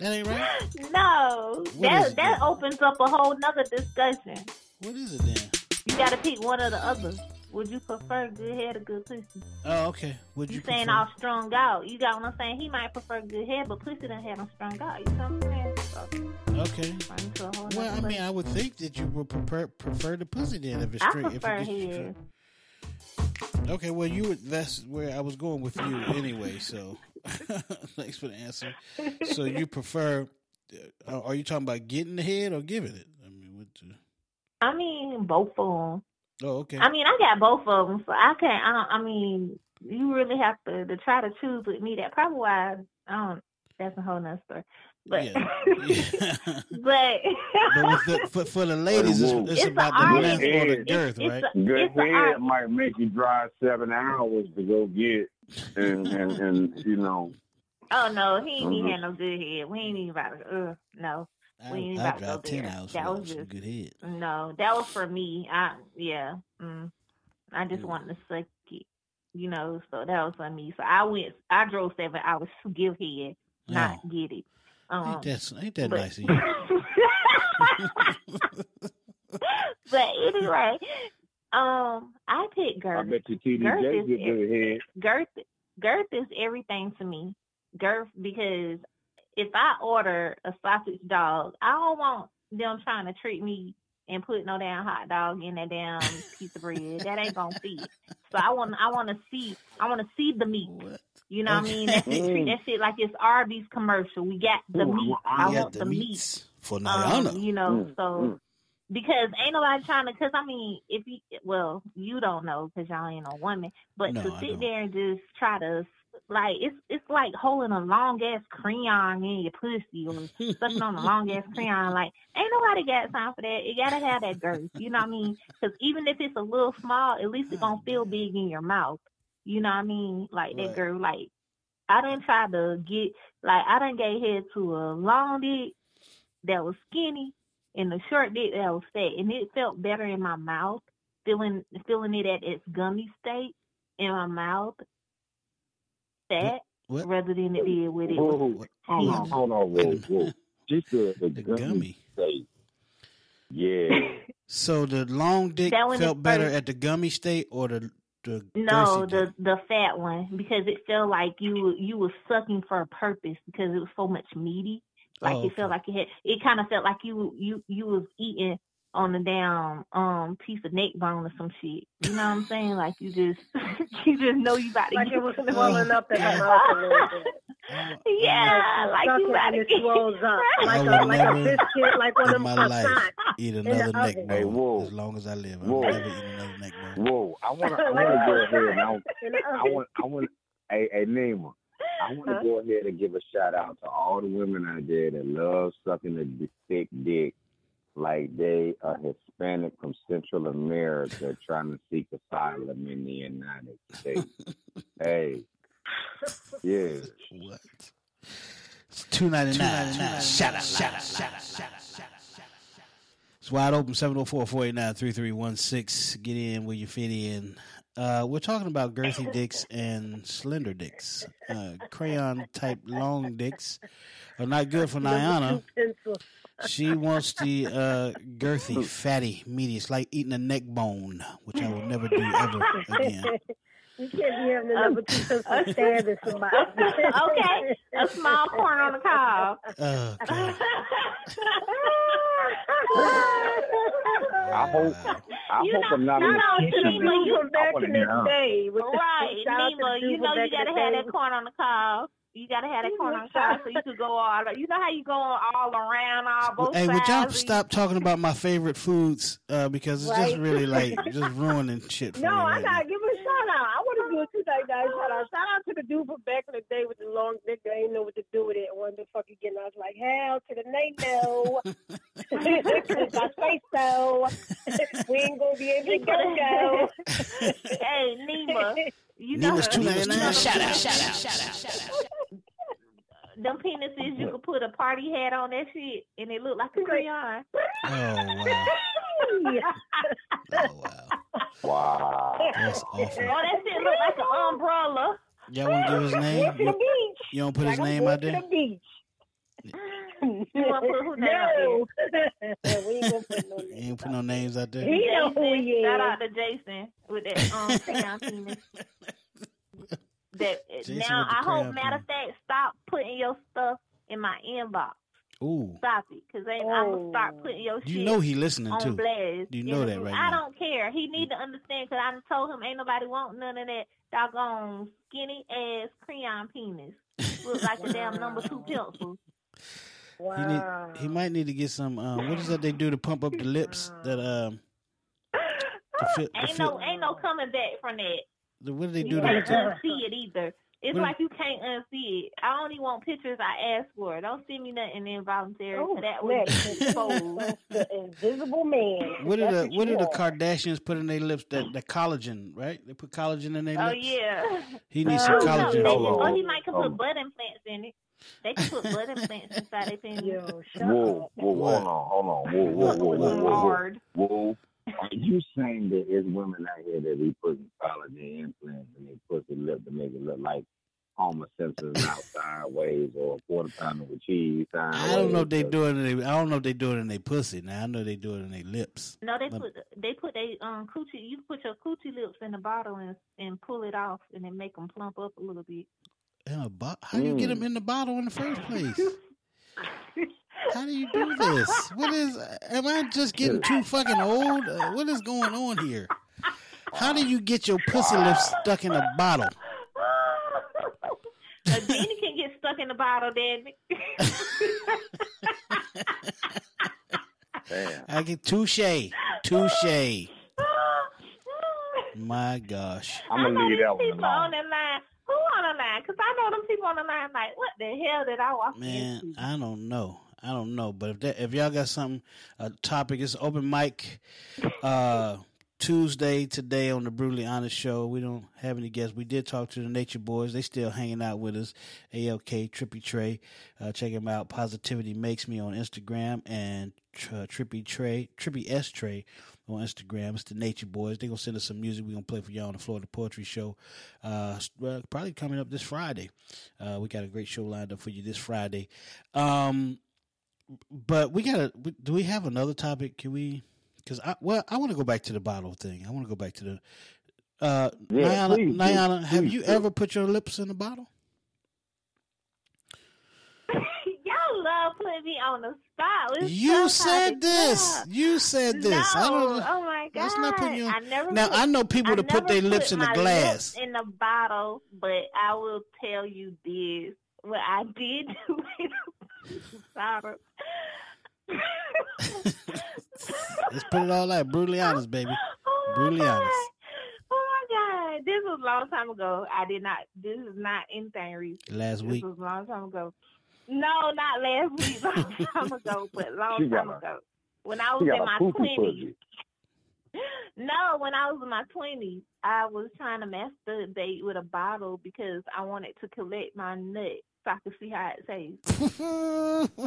That ain't right. no, What that that opens up a whole nother discussion. What is it then? You got to pick one or the other. Would you prefer good head or good pussy? Oh, okay. Would You you saying prefer- all strung out. You got what I'm saying? He might prefer good head, but pussy done had him strung out. You know what I'm saying? So, Okay. run into a whole Well, I mean. I would think that you would prefer prefer the pussy then if it's straight. I prefer if it head. Okay, well, you. That's where I was going with you anyway. So, <laughs> thanks for the answer. So, you prefer? uh, Are you talking about getting the head or giving it? I mean, what? The, I mean, both of them. oh, okay. I mean, I got both of them, so I can't. I don't. I mean, you really have to to try to choose with me. That probably why I don't. That's a whole nother story. But <laughs> <laughs> but but for, for the ladies, it's, it's, It's about the art. length or the It's- girth, right? a- Good it's a head might make you drive seven hours to go get, and and, and you know. oh no, he ain't even Mhm. had no good head. We ain't even about to. Uh, no, we ain't I, I about to go ten there. hours That was some just good head. no. That was for me. I yeah. Mm, I just wanted to suck it, you know. So that was for me. So I went. I drove seven hours to give head, not get it. Um, Ain't that ain't that but- nice of you? <laughs> but anyway, um, I picked I girth. bet you Girth TDJ is get good head. girth. Girth is everything to me. Girth because if I order a sausage dog, I don't want them trying to treat me and put no damn hot dog in that damn piece of bread. That ain't gonna fit. So I want I want to see I want to see the meat. You know what I mean? That shit, treat that shit like it's Arby's commercial. We got the Ooh, meat. I I want the the meat. meats for Um, you know, Mm, so mm. Because ain't nobody trying to. Because I mean, if you well, you don't know because y'all ain't no woman, but No, to sit there and just try to like it's it's like holding a long ass crayon in your pussy or sucking on a long ass <laughs> crayon. Like ain't nobody got time for that. You gotta have that girth. You know what I mean? Because even if it's a little small, at least it's gonna feel big in your mouth. You know what I mean? Like that Right. girl. Like I didn't try to get like I didn't get head to a long dick that was skinny and the short dick that was fat, and it felt better in my mouth, feeling feeling it at its gummy state in my mouth, fat, What? rather than it did with it. Whoa, was hold on, skinny. hold on, whoa, whoa. Just the, the, gummy. state. <laughs> Yeah. So the long dick That one felt better at the gummy state or the the No, girthy the the fat one because it felt like you you was sucking for a purpose because it was so much meaty. Like Oh, it felt like it had. It kind of felt like you you you was eating on the damn um piece of neck bone or some shit. You know what I'm saying? Like you just <laughs> you just know you about to Like get it was swelling up in the mouth a little bit. <laughs> Yeah, like you Suck it about and to get swells <laughs> up. Like I a, would like a never biscuit, like one of in them my life eat another neck bone Hey, whoa. as long as I live. I'll Whoa. never eat another neck bone. Whoa, I want to, I want to a- go ahead and I, I want, I want, hey, hey, Nima, I want to Huh? go ahead and give a shout out to all the women out there that love sucking the d- thick dick, like they are Hispanic from Central America <laughs> trying to seek asylum in the United States. <laughs> hey, yeah. What? It's two ninety nine. Shout out, shout out, shout out, shout out, shout out. It's wide open 704-489-3316. Get in where you fit in. Uh, we're talking about girthy <laughs> dicks and slender dicks. Uh, crayon type long dicks are not good for Niana. <laughs> She wants the uh, girthy, fatty, meaty. It's like eating a neck bone, which I will never do ever again. <laughs> You can't be having the number two pencil stabbing somebody. okay, a small corn on the cob. Oh, <laughs> I hope, I You hope know, I'm not no, in no, the kitchen. Nima, you From back I wanna in hear the day. Right, shout Nima, you know you gotta have that corn on the cob. You gotta have that corn on the cob so you could go all. You know how you go all around all both Hey, sides. would y'all stop talking about my favorite foods? Uh, because it's just really like <laughs> just ruining shit for No, me. I right now. gotta give a shout out. I want to do a two night guys shout out. Shout out to the dude from back in the day with the long dick that ain't know what to do with it. Wanted to fucking get. And I was like, hell to the nay no. I say so. we ain't gonna be able to go go. <laughs> hey, Nima, <laughs> You know, Nemus two Shout out! Shout out! Shout out! Shout out! Them penises, you could put a party hat on that shit, and it looked like a crayon. Oh wow! <laughs> oh wow! Wow! That's awful. Oh, that shit looked like an umbrella. Y'all want to give his name? You, don't put his name out there. The beach. You want to put who no. <laughs> we ain't gonna put no <laughs> You ain't put no names out there. He know who he Shout out to Jason with that um <laughs> crayon penis. That Jason now I crayon hope matter of fact stop putting your stuff in my inbox. Ooh, Stop it, cause I'm gonna start Oh. putting your shit you know he listening on too. blast. You know that right I now. don't care. He need to understand because I told him ain't nobody want none of that doggone skinny ass crayon penis. Look like a damn number two pencil. He need. He might need to get some. Um, what is that they do to pump up the lips? That um. To <laughs> fit, to Ain't fit, no ain't no coming back from that. the- what do they do? You do can't to? unsee it either. It's What- like you can't unsee it. I only want pictures I ask for. Don't send me nothing involuntary. Oh, so that would snap. expose. <laughs> the invisible man. What do the What do you the. Kardashians put in their lips? That the collagen, right? They put collagen in their Oh lips. Oh yeah. He needs some <laughs> don't know. collagen. They- for Or it. he might could Oh. put butt implants in it. They could put butt implants inside their penis. Yo, shut Whoa, up. whoa, What? hold on, hold on, whoa, whoa, whoa, whoa, whoa, whoa, Hard. whoa. Are you saying that there's women out here that be putting collagen implants in their pussy lip to make it look like Homer Simpson out sideways or a quarter pounder with cheese sideways? I don't know if they do it. In they, I don't know if they do it in their pussy. Now I know they do it in their lips. No, they But- put they put they um coochie. You put your coochie lips in the bottle and and pull it off, and then make them plump up a little bit. In a bo- How do you get Mm. them in the bottle in the first place? <laughs> How do you do this? What is? Am I just getting too fucking old? Uh, what is going on here? How do you get your pussy lips stuck in a bottle? A genie can get stuck in the bottle, then. <laughs> Damn. I get touche, touche. <laughs> My gosh. I'm gonna know leave that one people on alone. line. Who the line? Because I know them people on the line. Like, what the hell did I walk Man, into? I don't know. I don't know. But if that if y'all got something a topic, it's open mic <laughs> uh Tuesday today on the Brutally Honest Show. We don't have any guests. We did talk to the Nature Boys. They still hanging out with us. ALK Trippy Trey. Uh, check them out. Positivity Makes Me on Instagram and uh, Trippy Trey, Trippy S Trey on Instagram. It's the Nature Boys. They're gonna send us some music. We're gonna play for y'all on the Florida Poetry Show. Uh, probably coming up this Friday. Uh, we got a great show lined up for you this Friday. Um, but we got to, do we have another topic? Can we? Because I well, I want to go back to the bottle thing. I want to go back to the. Uh, Yeah, please, please, have please, you ever put your lips in a bottle? Putting me on the spot. Let's You said this. You said this. No. I don't. Oh my god. Let's not put you on- I never Now put, I know people to put their lips in a my glass. in the bottle, but I will tell you this: what I did <laughs> do in the bottle. Let's put it all out. Brutally honest, baby. <laughs> Oh my Brutally God. honest. Oh my god! This was a long time ago. I did not. This is not anything recent. Last week. This was a long time ago. No, not last week. <laughs> Long time ago, but long time a- ago. When I was in my twenties. <laughs> No, when I was in my twenties, I was trying to masturbate with a bottle because I wanted to collect my nut so I could see how it tastes. <laughs>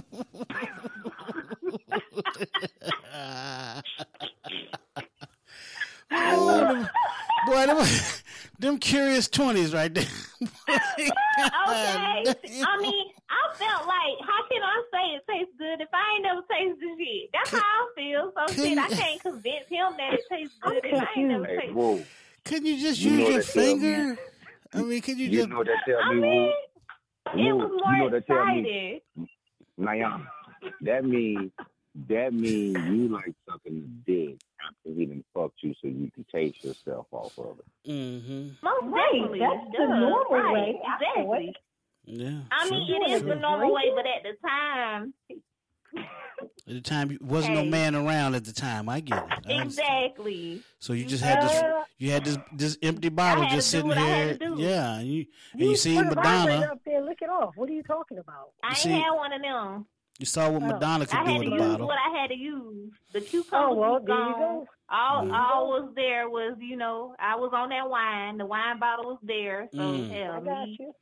Oh, them, boy, them, them curious twenties right there. okay. <laughs> I mean, I felt like, how can I say it tastes good if I ain't never tasted shit? That's how I feel. So shit, I <laughs> can't convince him that it tastes good if I ain't never Hey, tasted whoa. Couldn't you just You use your that me- finger? I mean, could you You just? know that tell I me, mean, woo. it Woo, was you more know that tell me, exciting. Niana, that means that means you like sucking the dick after he done fucked you, so you can taste yourself off of it. Mm-hmm. Most Right, definitely. that's the normal right, way. Exactly. Yeah. I mean, sure, it is sure. the normal way, but at the time, At the time, you- wasn't no man around at the time. I get it. I exactly. So you just had this, you had this, this empty bottle just to sitting what I had here. Yeah, and you, and you you see put a Madonna. up there, lick it off. What are you talking about? I ain't see- had one of them. You saw what Oh. Madonna could I do had with to a use bottle. what I had to use. The cucumber Oh well, was there gone. All Mhm. all was there was, you know, I was on that wine. The wine bottle was there. So Mm. hell, I got me, you.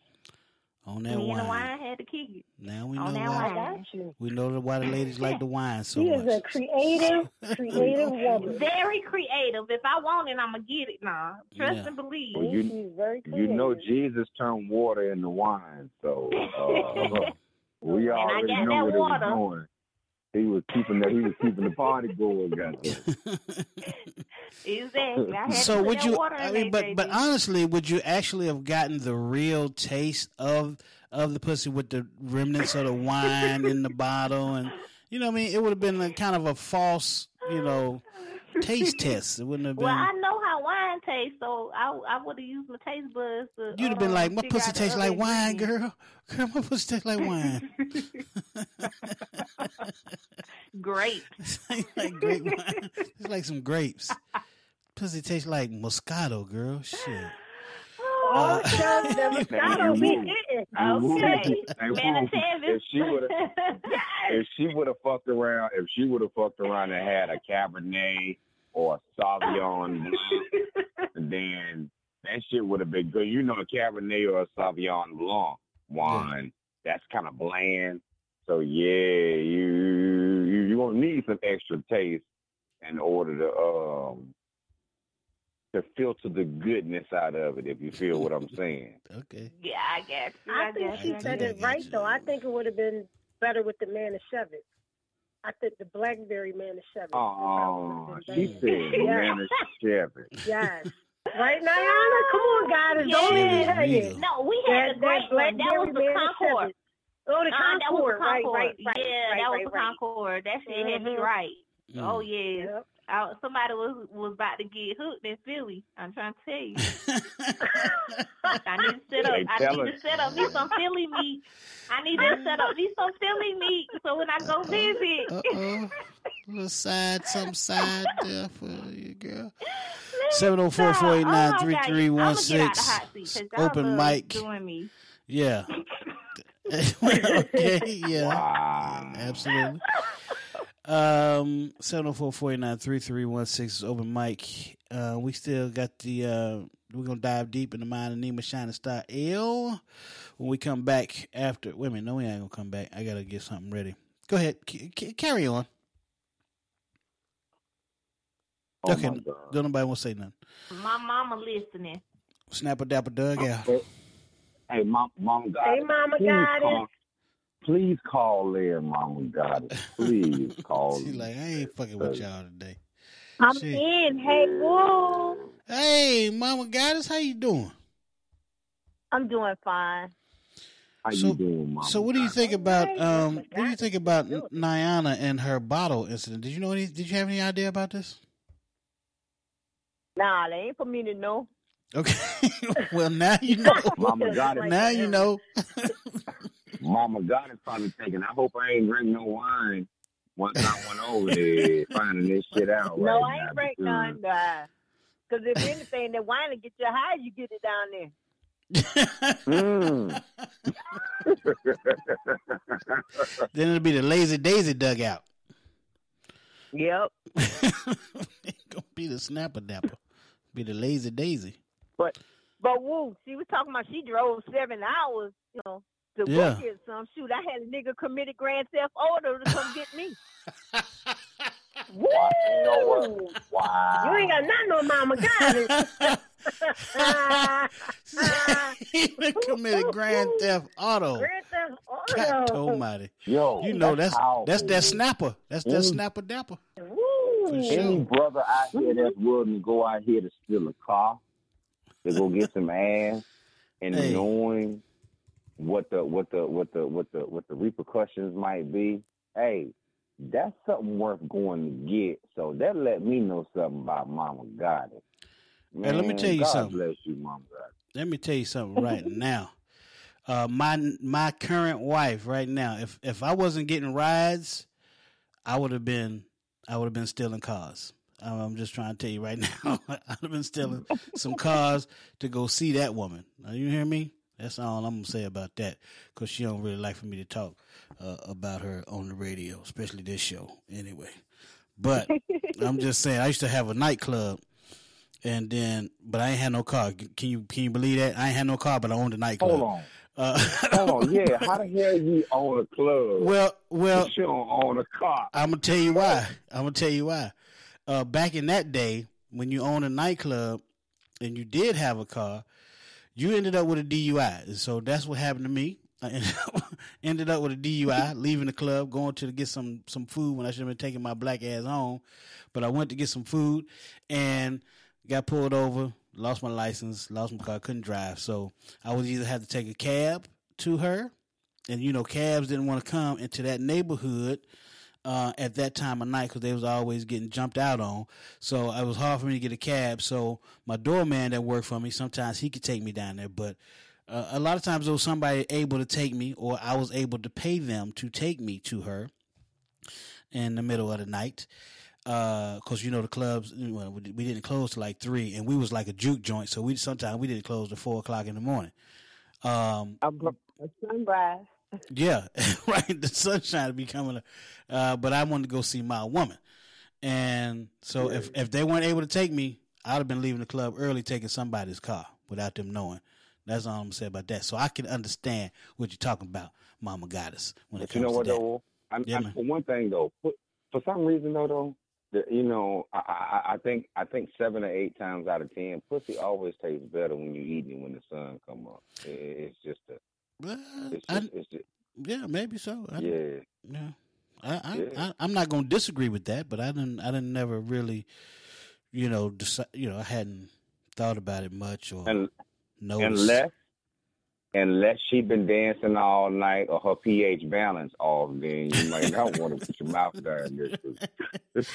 On that Me and the wine. wine had to kick it. Now we On know that why. wine. We know why the ladies like the wine so She much. is a creative, <laughs> creative woman. Very creative. If I want it, I'm gonna get it now. Trust Yeah. and believe. Well, you, She's very you know. Jesus turned water into wine, so uh, <laughs> we And I already got know that what water. it was doing. He was keeping the he was keeping the party <laughs> going, goddamn. Exactly. So would you? I mean, there, but but honestly, would you actually have gotten the real taste of of the pussy with the remnants of the wine in the bottle, and you know, what I mean, it would have been a kind of a false, you know, taste test. It wouldn't have been. Well, I know how wine taste, so I I would have used my taste buds. To, You'd have been uh, like, my pussy tastes like wine, ingredients. girl. <laughs> Girl, my pussy tastes like wine. <laughs> <laughs> Great. It's like grape wine. It's like some grapes. Pussy tastes like Moscato, girl. Shit. Oh, Uh, shucks, the Moscato be hitting. Hey, Woo, Okay. hey, Woo, Man, if she would have if she would have fucked around, if she would have fucked around and had a Cabernet or a Sauvignon <laughs> Blanc, then that shit would have been good. You know, a Cabernet or a Sauvignon Blanc wine, that's kind of bland. So yeah, you you you gonna need some extra taste in order to um to filter the goodness out of it. If you feel what I'm saying. <laughs> Okay. Yeah, I guess. I I think got she said it right though. I think it would have been better with the Manischewitz. I think the blackberry Manischewitz. Oh, she said <laughs> Yeah. Manischewitz. <laughs> Yes. Right, Niana? Come on, guys. Don't Yeah. leave it hanging. No, we had That- a great that one. That was the blackberry Concord. Manischewitz. Oh, the Uh, that was the Concord. Right, right, right. Yeah, right, that was right, the right. Concord. That shit had me Mhm. right. Mm. Oh yeah. Yep. I, somebody was was about to get hooked in Philly. I'm trying to tell you. <laughs> I need to set up. I need to set up me some Philly meat. I need to set up me some Philly meat so when I go visit. Uh oh. <laughs> little side, some side there for you, girl. Seven zero four four eight nine three three one six. Open mic. Doing me. Yeah. <laughs> okay. Yeah. Absolutely. Um, seven zero four four eight nine three three one six is open mic. Uh, we still got the. Uh, we're gonna dive deep in the mind of Nima Shining Star L. When we come back after. Wait a minute. No, we ain't gonna come back. I gotta get something ready. Go ahead. C- c- carry on. Oh okay. Don't nobody want to say nothing. My mama listening. Snapper dapper Doug out. Hey, mom, mom got Hey. Mama Please got it. Please call there, mama got it. Please <laughs> call. She like, I ain't fucking with y'all today. I'm Shit. in. Hey, woo. Hey, Mama Goddess, how you doing? I'm doing fine. How So- you doing, mama? So, what do you think about um? What do you think about Niana and her bottle incident? Did you know any? Did you have any idea about this? Nah, they ain't for me to know. Okay, <laughs> well now you <laughs> know. Mama got it. now you know. Mama God is probably thinking. I hope I ain't drink no wine. Once I went over there <laughs> finding this shit out. no, right I ain't break because- none. Because if anything, that wine will get you high, you get it down there. Mm. <laughs> then it'll be the lazy daisy dugout. Yep. <laughs> Ain't gonna be the snapper dapper. Be the lazy daisy. But but woo, she was talking about she drove seven hours, you know, to Yeah. go get some. Shoot, I had a nigga committed grand theft order to come get me. <laughs> Woo! You? Wow. You ain't got nothing on Mama got it. <laughs> he committed grand theft auto. Grand Theft God Auto. almighty. Yo, You know that's powerful. that's that snapper. That's that Mm. snapper dapper. Woo. For Any brother out here that's willing to go out here to steal a car, to go get some ass, and Hey. knowing what the what the what the what the what the repercussions might be, hey, that's something worth going to get. So that let me know something about Mama Got It. Hey, let me tell you God something. bless you, Mama It. Let me tell you something right now. Uh, my my current wife right now. If if I wasn't getting rides, I would have been I would have been stealing cars. I'm just trying to tell you right <laughs> now. I'd have been stealing some cars to go see that woman. Now, you hear me? That's all I'm gonna say about that. Cause she don't really like for me to talk uh, about her on the radio, especially this show. Anyway, but <laughs> I'm just saying I used to have a nightclub, and then but I ain't had no car. Can you can you believe that? I ain't had no car, but I owned a nightclub. Hold on. Uh, oh yeah, <laughs> how the hell you own a club? Well, well, but you don't own a car. I'm gonna tell you why. I'm gonna tell you why. Uh, back in that day, when you owned a nightclub and you did have a car, you ended up with a DUI. So that's what happened to me. I ended <laughs> up, ended up with a DUI, leaving the club, going to get some some food when I should have been taking my black ass home. But I went to get some food and got pulled over, lost my license, lost my car, couldn't drive. So I would either have to take a cab to her, and you know, cabs didn't want to come into that neighborhood uh, at that time of night because they was always getting jumped out on. So it was hard for me to get a cab. So my doorman that worked for me, sometimes he could take me down there, but uh, a lot of times there was somebody able to take me, or I was able to pay them to take me to her in the middle of the night. Uh, you know the clubs, we didn't close till like three, and we was like a juke joint, so we sometimes we didn't close till four o'clock in the morning. Um, a, a sunrise. Yeah, <laughs> right. The sunshine be coming, uh, but I wanted to go see my woman, and so if if they weren't able to take me, I'd have been leaving the club early, taking somebody's car without them knowing. That's all I'm say about that. So I can understand what you're talking about, Mama Goddess. When but it you comes know what to that. though? I'm, Yeah, I'm- for one thing though, for, for some reason though, though, the, you know, I, I I think I think seven or eight times out of ten, pussy always tastes better when you eating it when the sun come up. It, it's just a, Well, it's I- just, it's just yeah, maybe so. I, yeah. yeah. I, I, Yeah. I, I'm not gonna disagree with that, but I didn't, I didn't never really, you know, decide, you know, I hadn't thought about it much or And noticed. unless unless she been dancing all night or her pH balance off, then you might not want to put your mouth down there. <laughs>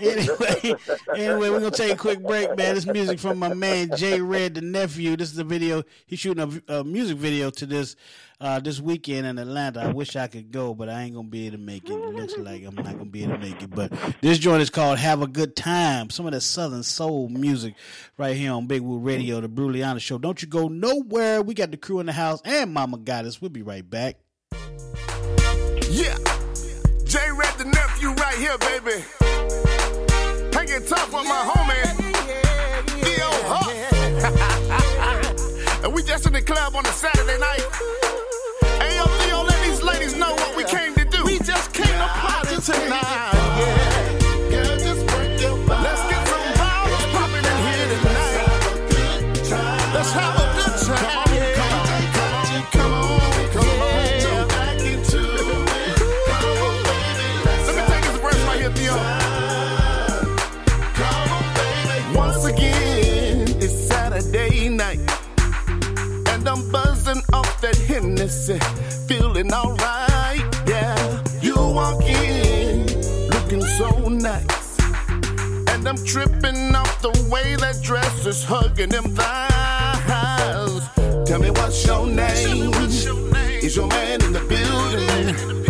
anyway, anyway, we're gonna take a quick break, man. This music from my man Jay Red, the nephew. This is the video. He's shooting a, a music video to this uh, this weekend in Atlanta. I wish I could go, but I ain't gonna be able to make it. It looks like I'm not gonna be able to make it. But this joint is called "Have a Good Time." Some of that Southern soul music right here on Big Woo Radio, the Bruliana Show. Don't you go nowhere. We got the crew in the house and Mama Goddess. We'll be right back. Yeah. J Red the nephew right here, baby. Hanging tough with my homie. Theo Huff. <laughs> and we just in the club on a Saturday night. Ladies know what we came to do. We just came to party started. Let's get come out properly here tonight. Yeah. Girl, I'm tripping off the way that dress is hugging them thighs. Tell me what's your name? Is your man in the building?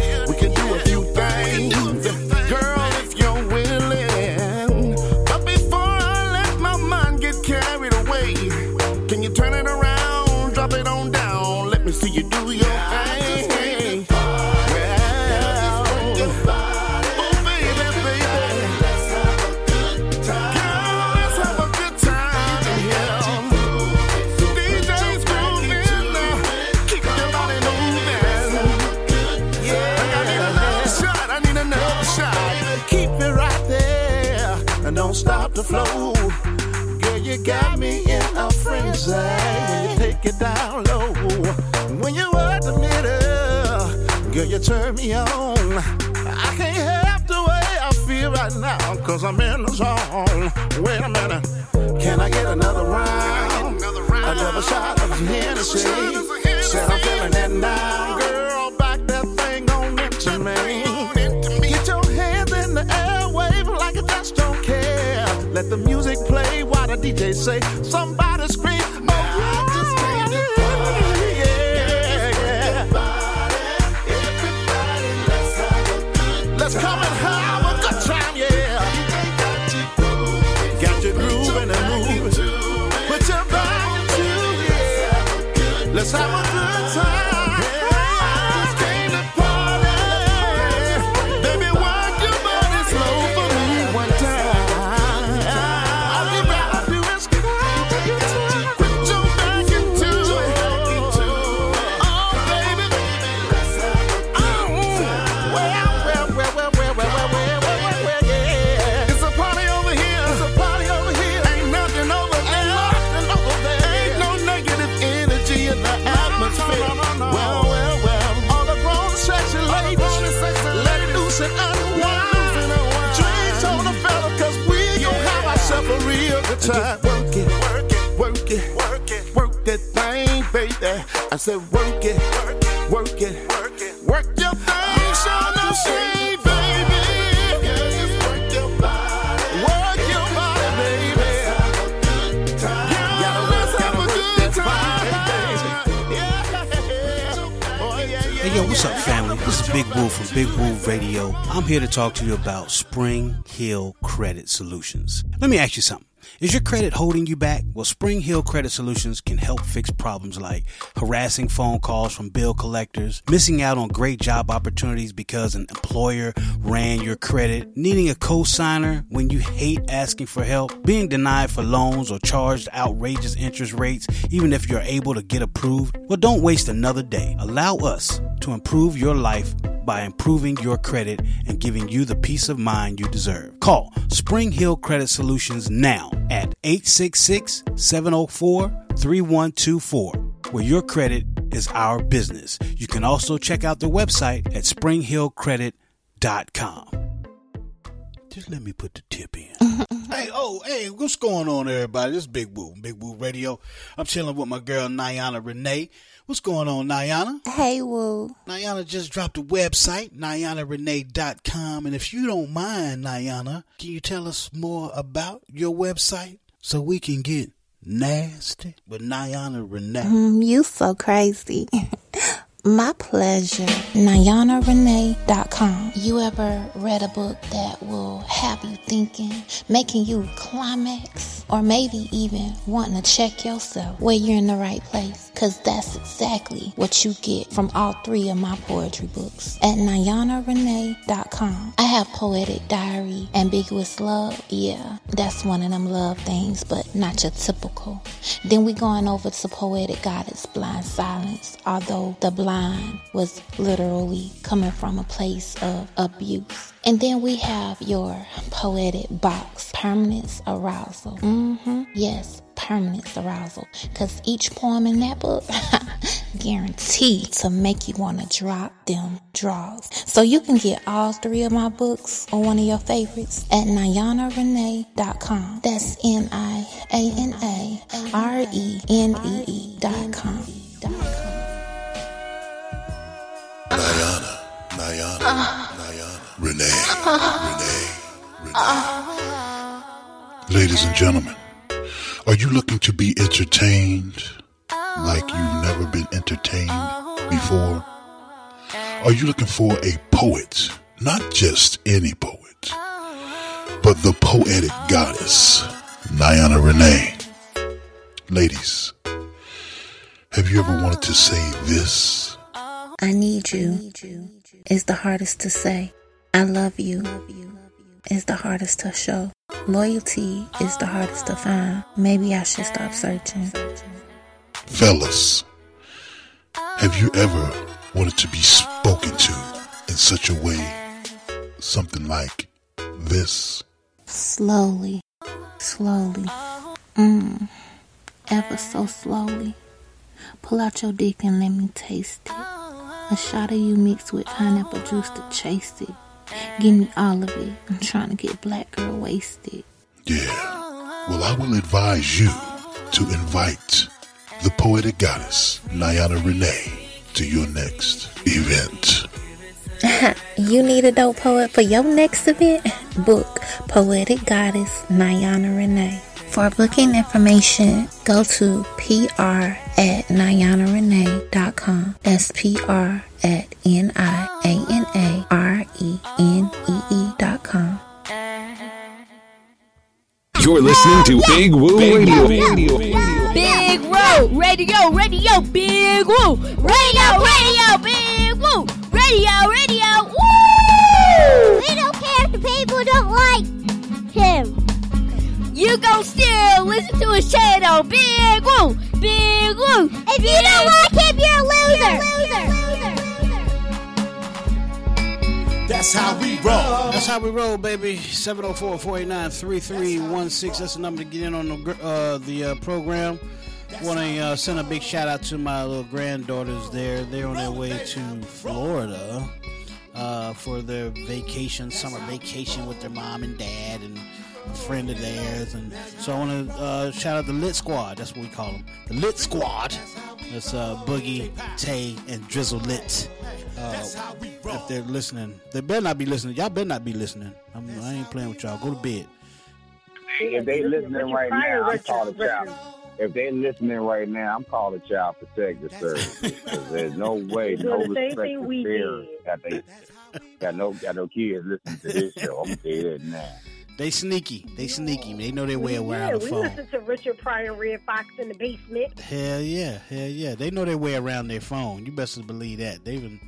When you take it down low. When you work the middle, girl, you turn me on. I can't help the way I feel right now, cause I'm in the zone. Wait a minute, can I get another round? Another shot of Hennessy. Said I'm feeling that now, girl. Back that thing on into me. Get your hands in the air, wave like you just don't care. Let the music play while the DJ say somebody time. Work it, work it, work it, work it, work that thing, baby. I said work it, work it, work it, work your thing, show no shame, baby. Just work work. Hey, yo, what's up, family? This is Big Woo from Big Woo Radio. I'm here to talk to you about Spring Hill Credit Solutions. Let me ask you something. Is your credit holding you back? Well, Spring Hill Credit Solutions can help fix problems like harassing phone calls from bill collectors, missing out on great job opportunities because an employer ran your credit, needing a co-signer when you hate asking for help, being denied for loans or charged outrageous interest rates even if you're able to get approved. Well, don't waste another day. Allow us to improve your life by improving your credit and giving you the peace of mind you deserve. Call Spring Hill Credit Solutions now at 866 704 3124, where your credit is our business. You can also check out the website at springhillcredit.com. Just let me put the tip in. <laughs> hey, oh, hey, what's going on, everybody? This is Big Woo, Big Woo Radio. I'm chilling with my girl, Niana Renee. What's going on, Niana? Hey, Woo. Niana just dropped a website, NianaRenee.com. And if you don't mind, Niana, can you tell us more about your website so we can get nasty with Niana Renee? Mm, you so crazy. <laughs> My pleasure. NianaRenee.com. You ever read a book that will have you thinking, making you climax, or maybe even wanting to check yourself where you're in the right place? Because that's exactly what you get from all three of my poetry books at NianaRenee.com. I have Poetic Diary, Ambiguous Love. Yeah, that's one of them love things, but not your typical. Then we going over to Poetic Goddess, Blind Silence, although the blind was literally coming from a place of abuse. And then we have your poetic box, permanence arousal. Mm-hmm. Yes, permanence arousal. Because each poem in that book <laughs> guaranteed to make you want to drop them draws. So you can get all three of my books or one of your favorites at NianaRenee.com. That's N-I-A-N-A-R-E-N-E-E dot com. Niana, Niana, Niana, Renee, Renee, Renee. Ladies and gentlemen, are you looking to be entertained like you've never been entertained before? Are you looking for a poet? Not just any poet, but the poetic goddess, Niana Renee. Ladies, have you ever wanted to say this? I need you is the hardest to say. I love you is the hardest to show. Loyalty is the hardest to find. Maybe I should stop searching. Fellas, have you ever wanted to be spoken to in such a way, something like this? Slowly, slowly, mmm, ever so slowly. Pull out your dick and let me taste it. A shot of you mixed with pineapple juice to chase it. Give me all of it. I'm trying to get black girl wasted. Yeah. Well, I will advise you to invite the poetic goddess, Niana Renee, to your next event. <laughs> you need a dope poet for your next event? Book Poetic Goddess Niana Renee. For booking information, go to pr at nianarenee.com. That's pr at n i a n a r e n e e dot com. You're listening to Big Woo Radio. Big Woo Radio, Radio, Big Woo Radio, Radio, Big Woo Radio, Radio, Woo! We don't care if the people don't like him. You gon' still listen to his channel, Big Woo, Big Woo. If you don't like him, you're a loser. That's how we roll. That's how we roll, baby. 704-489-3316. That's the number to get in on the uh, the uh, program. Want to uh, send a big shout out to my little granddaughters there. They're on their way to Florida uh, for their vacation, summer vacation with their mom and dad and friend of theirs, and so I want to uh, shout out the Lit Squad. That's what we call them, the Lit Squad. That's uh, Boogie, Tay, and Drizzle Lit. Uh, if they're listening, they better not be listening. Y'all better not be listening. I'm, I ain't playing with y'all. Go to bed. If they listening right now, I'm Richard, calling Richard. child. If they listening right now, I'm calling the child protective services because there's no way, no respect thing to we parents got they got no got no kids listening to this show. I'm gonna tell you that now. They sneaky. They sneaky. They know their way around yeah, the we phone. listen to Richard Pryor Redd Foxx in the basement. Hell yeah, hell yeah. They know their way around their phone. You best believe that. They've been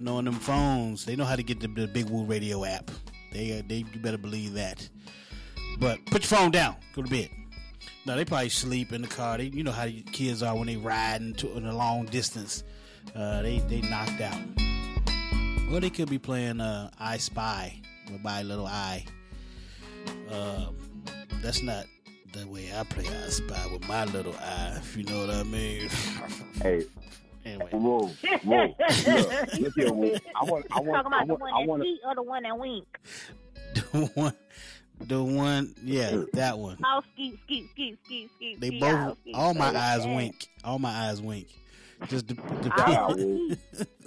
knowing them phones. They know how to get the, the Big Woo Radio app. They, uh, they, you better believe that. But put your phone down. Go to bed. No, they probably sleep in the car. They, you know how the kids are when they riding to in a long distance. Uh, they they knocked out. Or they could be playing uh, I Spy with my little eye. Uh, that's not the way I play I Spy with my little eye. If you know what I mean. Hey, <laughs> anyway. whoa, whoa, <laughs> look, look here, whoa. I want, I Talking want, about I the one I that want to. cheat or the one that wink. <laughs> the one, the one, yeah, that one. Oh, skeet, skeet, skeet, skeet, skeet. They both, all my eyes wink. All my eyes wink. Just the, the Oh, You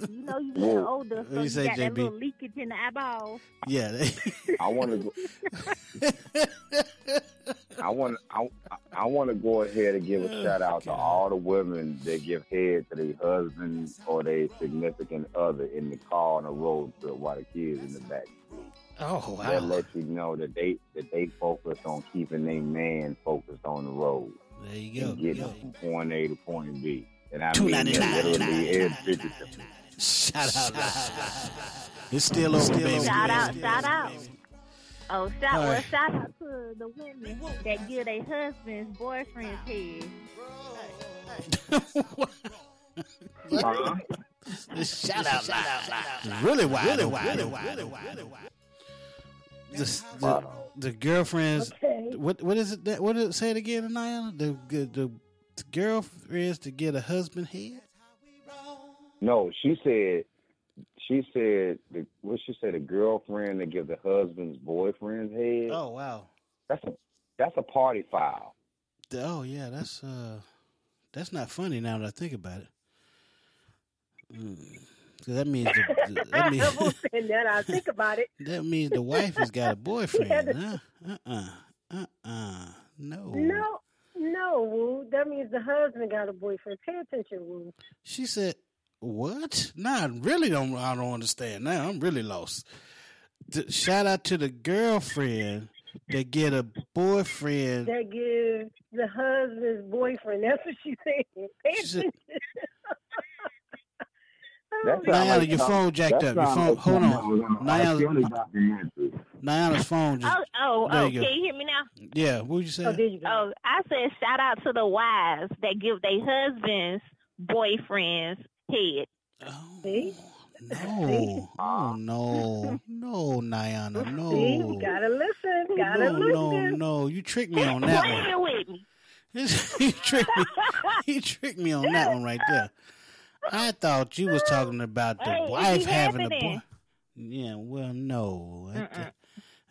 know you Whoa. getting older, so you you say, got that little leakage in the eyeball. Yeah, <laughs> I want to go. <laughs> I want I, I want to go ahead and give a oh, shout out to all the women that give head to their husband or their significant other in the car on the road trip while the kids in the back. Oh wow! That lets you know that they that they focus on keeping their man focused on the road There you go. and getting from point A to point B. And I mean ninety that nine. literally every picture. Shout out! It's still over, baby. Shout out, shout out. Oh, shout, well, right. shout out to the women that give their husbands, boyfriends head. Uh-huh. Shout out! Shout out! Really wild! Really wild! Really wild! The, the, the girlfriends. What what is it? That, what did it say it again, Anaya? The, the the the girlfriends to get a husband head. No, she said, she said, the, what she said, a girlfriend to give the husband's boyfriend's head. Oh wow! That's a that's a party foul. Oh yeah, that's uh, that's not funny now that I think about it. Mm. 'Cause that means the, the- <laughs> that means and then I think about it. <laughs> that means the wife has got a <laughs> boyfriend. Yeah, the- huh? Uh uh uh uh. No. No, no, Woo. That means the husband got a boyfriend. Pay attention, Woo. She said, "What? Nah, I really don't. I don't understand. Now I'm really lost." Shout out to the girlfriend that get a boyfriend. That gives the husband's boyfriend. That's what she said. Pay attention. That <laughs> sound Niana, like your some- phone jacked that up. Your phone. Hold something that was on. on a R. Niana's. Niana's phone just. Oh, oh, oh, you can you hear me now? Yeah. What would you oh, say? Oh, oh, I said shout out to the wives that give their husbands, boyfriends head. Oh, See? No. <laughs> Oh no. No, Niana. <laughs> See? No. Gotta listen. Oh, Gotta No, listen. no, no. You tricked me on <laughs> that one. Playing with me. he tricked me. He tricked me on that one right there. I thought you was talking about the Hey, wife having a boy. Yeah, well, no, that,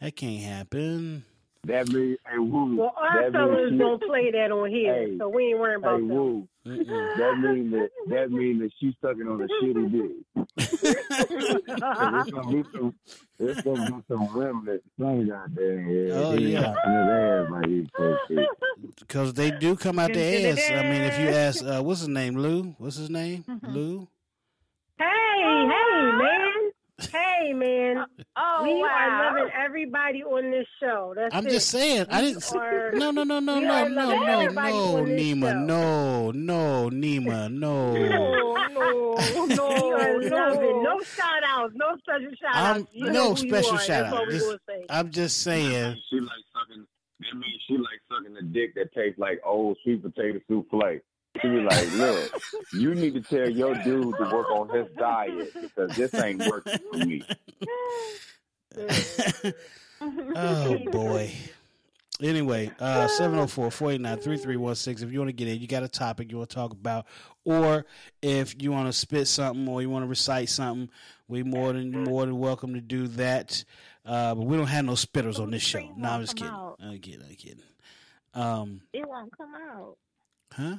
that can't happen. That means, hey, woo. Well, our that fellas means don't play that on here, Hey, so we ain't worrying about Hey, that. woo. That means that that means that she's sucking on a shitty dick. it's gonna be some, it's gonna be some remnant thing out there. Yeah, Oh, He yeah. knocking his ass like he's. Because they do come out the ass. I mean, if you ask, uh, what's his name, Lou? What's his name, Mm-hmm. Lou? Hey, hey, man. Hey, man. <laughs> Oh, we wow. are loving everybody on this show. That's I'm it. just saying. I didn't. are- No, no, no, no, we no, no, no, no, Nima, show. no, no, Nima, no. <laughs> No, no, no, no. No shout outs. No special shout I'm outs. You no special shout That's what out. Just- I'm just saying. She like sucking. That means she like sucking the dick that tastes like old sweet potato souffle. She be like, look, you need to tell your dude to work on his diet because this ain't working for me. <laughs> Oh boy. Anyway, uh 704-489-3316. If you want to get in, you got a topic you want to talk about, or if you want to spit something or you want to recite something, we more than more than welcome to do that. Uh, but we don't have no spitters on this show. No, I'm just kidding. Uh, I get, I get. Um, It won't come out. huh?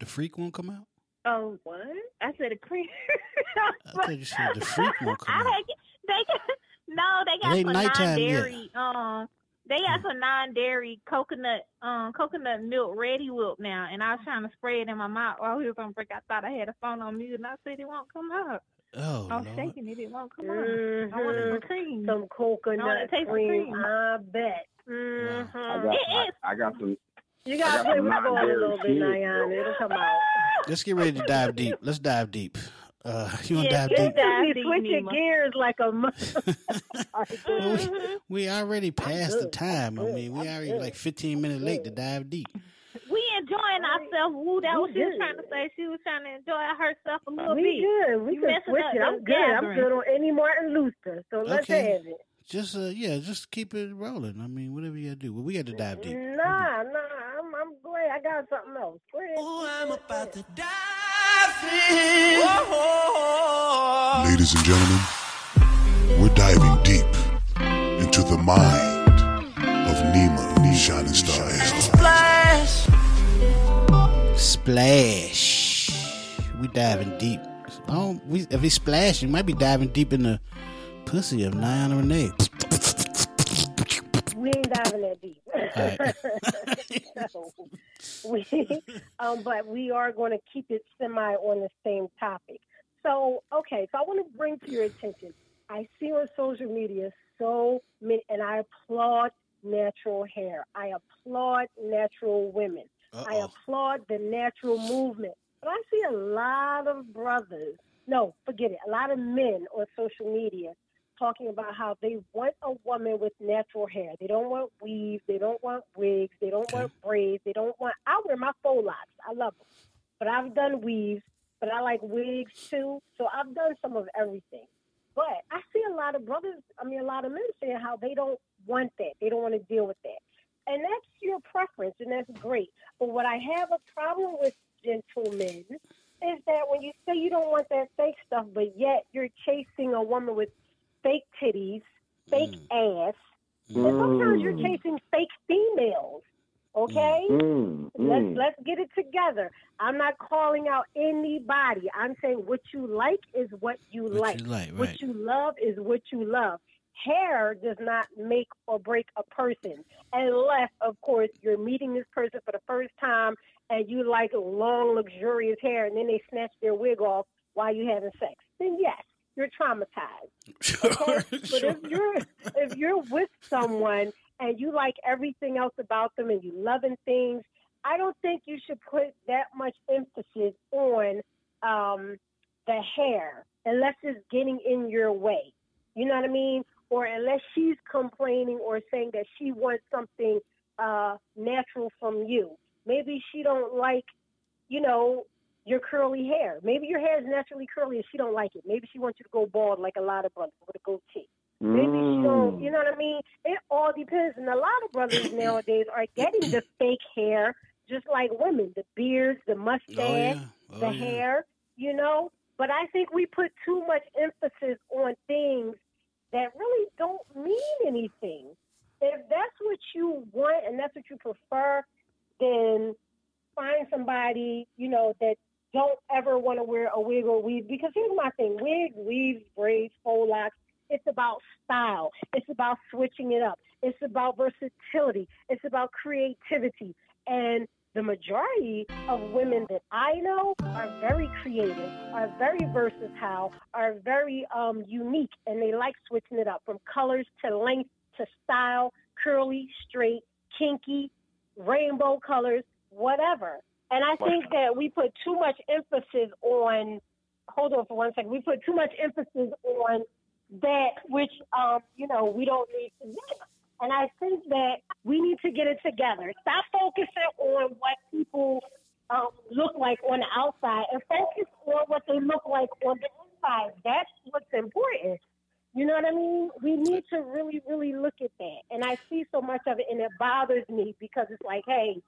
The freak won't come out. Oh, what? I said a cream. <laughs> I thought you said the freak won't come <laughs> I out. had, they got, no, they got It some nighttime non-dairy. Um, they got some non-dairy coconut, um, coconut milk ready whip now, and I was trying to spray it in my mouth while we was on break. I thought I had a phone on mute, and I said it won't come out. Oh, I was Lord. shaking it; it won't come out. I wanted some cream. Some coconut I wanted to taste the cream. cream. I bet. I hmm I, got, I, I got some. You gotta got play some with the ball a little bit, kids, Diana. It'll come out. Let's get ready to dive deep. Let's dive deep. Uh, you want to Yeah, dive deep? just be switching gears like a. <laughs> mo- Well, we, we already passed the time. I mean, we already like 15 minutes late to dive deep. We enjoying ourselves. Woo, that was she was trying to say. She was trying to enjoy herself a little we bit. good. We You can switch up it. I'm good. I'm good on any Martin Luther. So let's Okay. have it. Just uh, yeah, just keep it rolling. I mean, whatever you gotta do. Well, we got to dive deep. Nah, nah. I'm, I'm glad I got something else. Oh, I'm about to Ladies and gentlemen, we're diving deep into the mind of Nima Shining Star Splash. We diving deep. Oh, we if we splashing, you might be diving deep in the pussy of Niana Renee. We ain't diving that deep. Alright. <laughs> so, we, um, but we are going to keep it semi on the same topic. So, okay, so I want to bring to your attention. I see on social media so many, and I applaud natural hair. I applaud natural women. I applaud the natural movement. But I see a lot of brothers, no, forget it, a lot of men on social media talking about how they want a woman with natural hair. They don't want weaves. They don't want wigs. They don't want braids. They don't want. I wear my faux locks. I love them, but I've done weaves. But I like wigs too. So I've done some of everything. But I see a lot of brothers. I mean, a lot of men saying how they don't want that. They don't want to deal with that, and that's your preference, and that's great. But what I have a problem with, gentlemen, is that when you say you don't want that fake stuff, but yet you're chasing a woman with fake titties, fake ass, and sometimes you're Mm. chasing fake females. Okay, Mm, let's mm. let's get it together. I'm not calling out anybody. I'm saying what you like is what you like. you like, What you love is what you love. Hair does not make or break a person, unless, of course, you're meeting this person for the first time and you like long, luxurious hair, and then they snatch their wig off while you're having sex. Then yes, you're traumatized. <laughs> Okay? But if you're if you're with someone and you like everything else about them and you loving things, I don't think you should put that much emphasis on um, the hair unless it's getting in your way. You know what I mean? Or unless she's complaining or saying that she wants something uh, natural from you. Maybe she don't like, you know, your curly hair. Maybe your hair is naturally curly and she don't like it. Maybe she wants you to go bald like a lot of brothers with a goatee. Maybe she don't, mm. you know what I mean? It all depends. And a lot of brothers <coughs> nowadays are getting the fake hair, just like women, the beards, the oh, mustache, Oh, the yeah. hair, you know? But I think we put too much emphasis on things that really don't mean anything. If that's what you want and that's what you prefer, then find somebody, you know, that don't ever want to wear a wig or weave. Because here's my thing wigs, weaves, braids, faux locks, it's about style. It's about switching it up. It's about versatility. It's about creativity. And the majority of women that I know are very creative, are very versatile, are very um, unique, and they like switching it up from colors to length to style, curly, straight, kinky, rainbow colors, whatever. And I think that we put too much emphasis on, hold on for one second, we put too much emphasis on that which, um, you know, we don't need to do. And I think that we need to get it together. Stop focusing on what people um, look like on the outside and focus on what they look like on the inside. That's what's important. You know what I mean? We need to really, really look at that. And I see so much of it, and it bothers me because it's like, hey,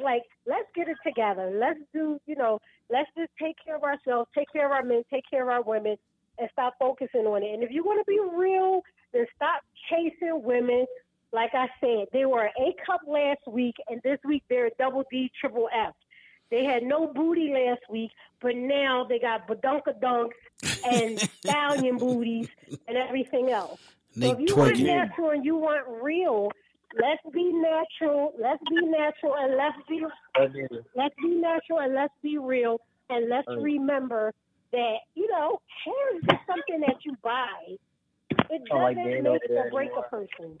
like, let's get it together. Let's do, you know, let's just take care of ourselves, take care of our men, take care of our women, and stop focusing on it. And if you want to be real, then stop chasing women Like I said, they were A cup last week, and this week they're a double D, triple F. They had no booty last week, but now they got badunka dunks and <laughs> stallion booties and everything else. So if you want twerking. natural and you want real, let's be natural. Let's be natural and let's be let's be natural and let's be real and let's remember that you know hair is just something that you buy. It doesn't being make over there or break a person.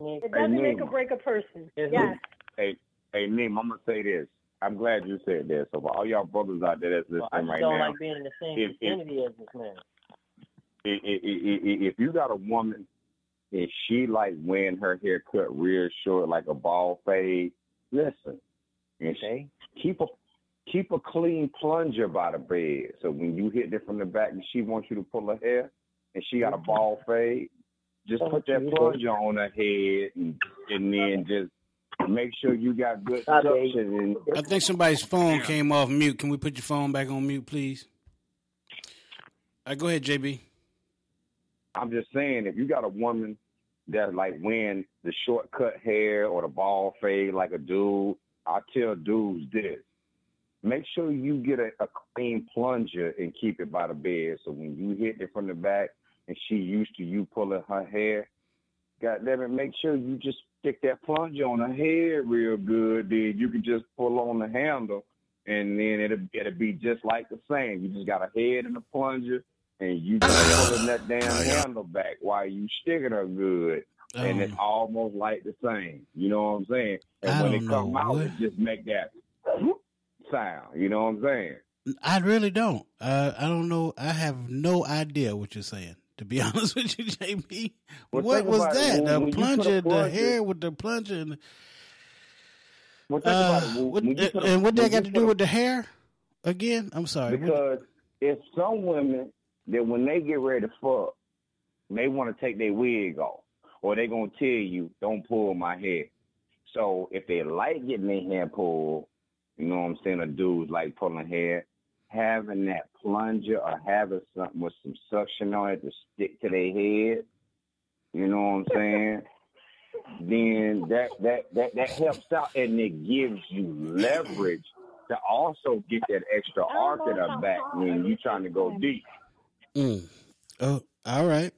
It doesn't make or break a person. Hey, Yes. Hey, hey, Neem, I'm gonna say this. I'm glad you said this. So for all y'all brothers out there that's listening I right don't now, like being in the same if- if- vicinity as this man. i- i- i- i- if you got a woman and she like wearing her hair cut real short, like a ball fade, listen, and she, keep a keep a clean plunger by the bed. So when you hit it from the back and she wants you to pull her hair, and she got a ball fade, just put that plunger on her head, and, and then just make sure you got good suction. And I think somebody's phone came off mute. Can we put your phone back on mute, please? Uh, go ahead, JB. I'm just saying, if you got a woman that like wearing the short cut hair or the ball fade like a dude, I tell dudes this. Make sure you get a, a clean plunger and keep it by the bed. So when you hit it from the back and she used to you pulling her hair, God damn it, make sure you just stick that plunger on her hair real good. Then you can just pull on the handle and then it'll, it'll be just like the same. You just got a head and a plunger and you just pulling that damn handle back while you sticking her good. And it's almost like the same. You know what I'm saying? And I when it come know, out, it just make that sound. You know what I'm saying? I really don't. Uh, I don't know. I have no idea what you're saying. To be <laughs> honest with you, JB, Well, what was that? When- the when plunger, the hair with the plunger, and, Well, uh, about it. When- what, when you a- and what that got to do with the hair? Again, I'm sorry. Because it's some women that when they get ready to fuck, they want to take their wig off, or they gonna tell you, "Don't pull my hair." So if they like getting their hair pulled, you know what I'm saying, or dudes like pulling hair, having that plunger or having something with some suction on it to stick to their head, you know what I'm saying? <laughs> then that that that that helps out and it gives you leverage to also get that extra arc in her back when you're trying to go deep. Mm. Oh, all right.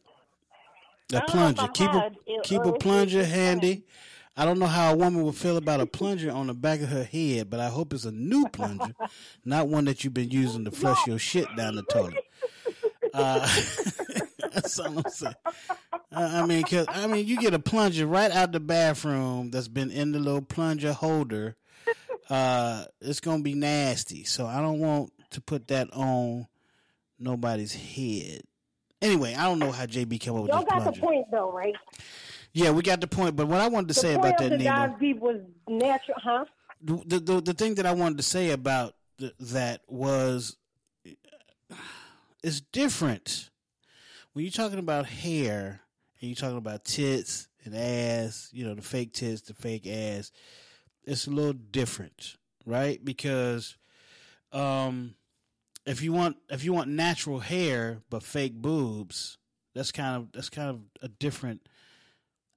The I don't know plunger. Keep a it keep a plunger handy. I don't know how a woman would feel about a plunger on the back of her head, but I hope it's a new plunger, <laughs> not one that you've been using to flush your shit down the toilet. <laughs> Uh, <laughs> that's all I'm saying. I mean, 'cause- I mean, you get a plunger right out the bathroom that's been in the little plunger holder. Uh, it's gonna be nasty. So I don't want to put that on nobody's head. Anyway, I don't know how JB came up with Y'all this got plunger. the point though, right? Yeah, we got the point. But what I wanted to the say about that, Nemo, dive deep was natural, huh? the, the the the thing that I wanted to say about th- that was it's different when you're talking about hair and you're talking about tits and ass. You know, the fake tits, the fake ass. It's a little different, right? Because um, if you want if you want natural hair but fake boobs, that's kind of that's kind of a different.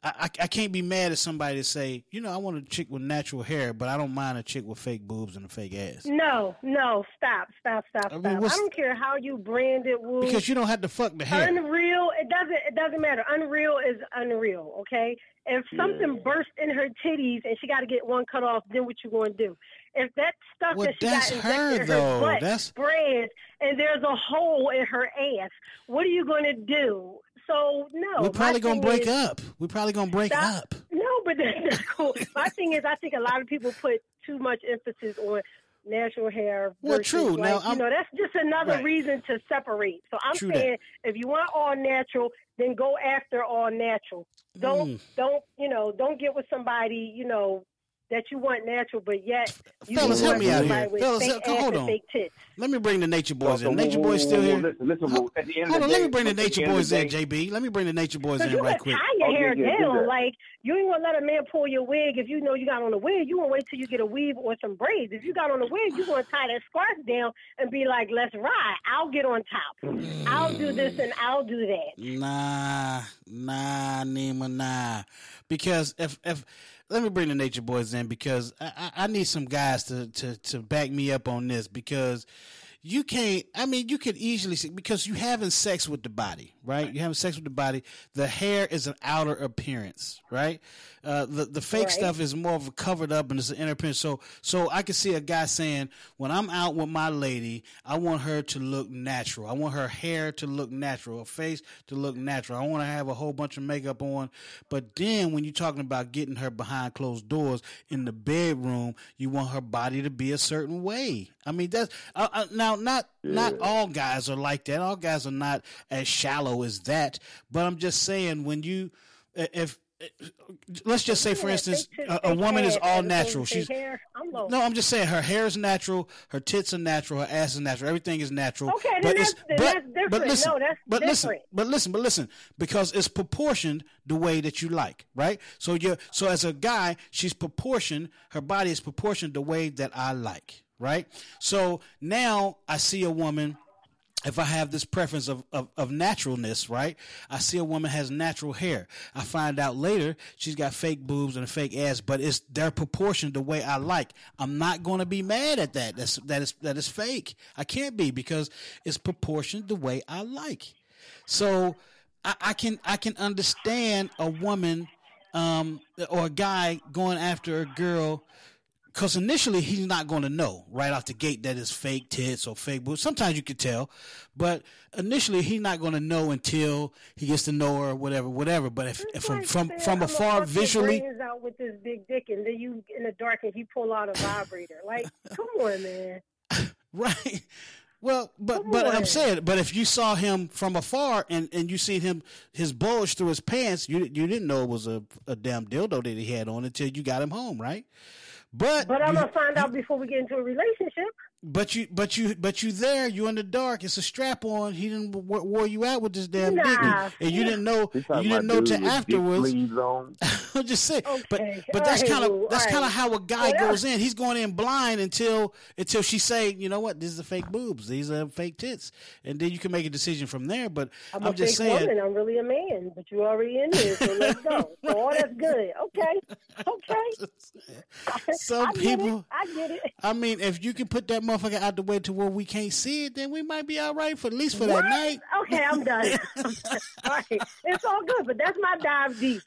I, I, can't be mad at somebody to say, you know, I want a chick with natural hair, but I don't mind a chick with fake boobs and a fake ass. No, no, stop, stop, stop, I stop. mean, I, don't care how you brand it, Woo. Because you don't have to fuck the hair. Unreal, it doesn't it doesn't matter. Unreal is unreal, okay? If something bursts in her titties and she got to get one cut off, then what you going to do? If that stuff Well, that she got her, in her butt That's- spreads and there's a hole in her ass, what are you going to do? So no, We're probably gonna break is- up. We're probably gonna break Stop. up. No, but that's <laughs> cool. My thing is, I think a lot of people put too much emphasis on natural hair. Well, true. Now, like, you I'm- know, that's just another Right. reason to separate. So I'm True that. saying, if you want all natural, then go after all natural. Don't Mm. don't you know? Don't get with somebody you know that you want natural, but yet you Fellas, help me want out somebody here. Fellas, fake help- ass hold on. fake tits. Let me bring the Nature Boys So, in. Nature Boys still here. Listen, listen, Hold- At the end Hold on, the let me bring the Nature Boys the in, JB. Let me bring the Nature Boys Cause in you right gonna quick. tie your Oh, hair yeah, do down. Like you ain't gonna let a man pull your wig if you know you got on a wig. You gonna wait till you get a weave or some braids. If you got on a wig, you gonna tie that scarf down and be like, "Let's ride. I'll get on top. I'll do this and I'll do that." Nah, nah, Nima, nah. Because if if let me bring the Nature Boys in because I, I, need some guys to, to to back me up on this because you can't. I mean, you could easily see because you're having sex with the body, right? you're having sex with the body. The hair is an outer appearance, right? Uh, the the fake Right. stuff is more of a covered up and it's an inner appearance. So so I can see a guy saying, when I'm out with my lady, I want her to look natural. I want her hair to look natural, her face to look natural. I want to have a whole bunch of makeup on. But then when you're talking about getting her behind closed doors in the bedroom, you want her body to be a certain way. I mean that's uh, uh, now not not all guys are like that. All guys are not as shallow as that. But I'm just saying when you if let's just say for instance a, a woman is all natural. She's fake hair. I'm low. no, I'm just saying her hair is natural, her tits are natural, her ass is natural, everything is natural. Okay, then but that's- it's then but, that's different. but listen, No, that's but listen, but listen, but listen, because it's proportioned the way that you like, right? So you so as a guy, she's proportioned, her body is proportioned the way that I like, right? So now I see a woman if I have this preference of, of, of naturalness, right? I see a woman has natural hair. I find out later she's got fake boobs and a fake ass, but it's they're proportioned the way I like. I'm not going to be mad at that. That's that is that is fake. I can't be because it's proportioned the way I like. So I, I can I can understand a woman um, or a guy going after a girl because initially he's not going to know right off the gate that it's fake tits or fake boobs. Sometimes you could tell, but initially he's not going to know until he gets to know her, or whatever, whatever. But if, if from from from afar, visually, brains out with this big dick, and then you in the dark and he pull out a vibrator. Like, come on, man. <laughs> right? Well, but Come but on. I'm saying, but if you saw him from afar and and you seen him his bulge through his pants, you you didn't know it was a a damn dildo that he had on until you got him home, right? But But I'm you- gonna find out before we get into a relationship. But you, but you, but you there. You in the dark. It's a strap on. He didn't w- wore you out with this damn dick, Nah. and you didn't know. You You didn't know dudes till afterwards. <laughs> I'm just saying. But Okay, but that's kind of that's all kind of how a guy Well, goes in. He's going in blind until until she say, you know what, this is a fake boobs. These are fake tits, and then you can make a decision from there. But I'm, I'm, a just fake saying. woman. I'm really a man, but you already in here, so let's go. So all that's good. Okay, <laughs> okay. Some I get people. it. I get it. I mean, if you can put that motherfucker out the way to where we can't see it, then we might be all right for at least for What? that night. Okay, I'm done. <laughs> <laughs> all right, it's all good, but that's my dive deep.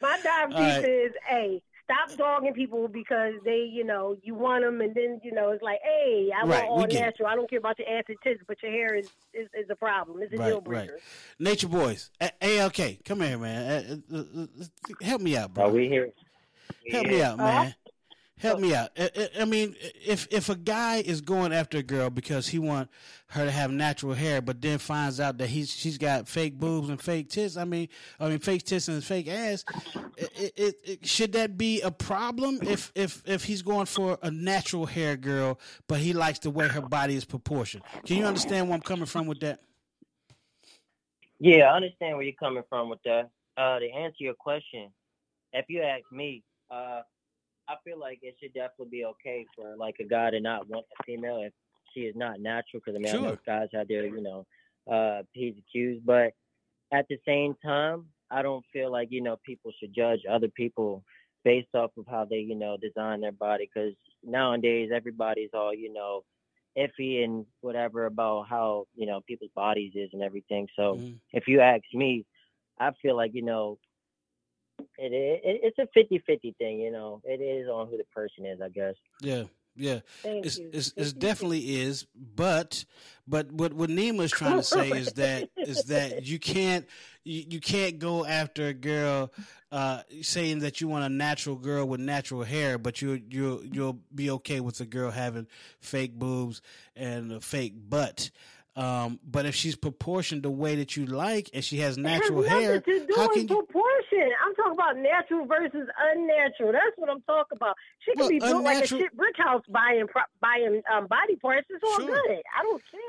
My dive deep All right. is a. Stop dogging people because they, you know, you want them, and then you know it's like, hey, I Right, want all we get natural. I don't care about your ass and tits, but your hair is is, is a problem. It's a deal Right, right. breaker. Nature Boys. A- ALK, come here, man. Uh, uh, uh, help me out, bro. Are we here? Help me out, man. Help me out. I, I- I mean, if if a guy is going after a girl because he want her to have natural hair, but then finds out that he's she's got fake boobs and fake tits, I mean, I mean fake tits and fake ass, it, it, it, should that be a problem if if if he's going for a natural hair girl, but he likes the way her body is proportioned? Can you understand where I'm coming from with that? Yeah, I understand where you're coming from with that. Uh, to answer your question, if you ask me, uh, I feel like it should definitely be okay for like a guy to not want a female if she is not natural. Because I mean, I know Sure. guys out there, you know, uh, p's and q's, but at the same time, I don't feel like you know people should judge other people based off of how they you know design their body. Because nowadays, everybody's all you know iffy and whatever about how you know people's bodies is and everything. So Mm-hmm. if you ask me, I feel like you know it, it it's a 50-50 thing. You know, it is on who the person is, I guess. Yeah, yeah. Thank it's, you. It's, it's <laughs> definitely is, but but what what Nima is trying to <laughs> say is that is that you can't you, you can't go after a girl uh, saying that you want a natural girl with natural hair, but you you you'll be okay with a girl having fake boobs and a fake butt. Um, but if she's proportioned the way that you like and she has natural has hair, to do how with can you? proportion. I'm talking about natural versus unnatural. That's what I'm talking about. She can Well, be built like a shit brick house buying buying um, body parts. It's all Sure. good. I don't care.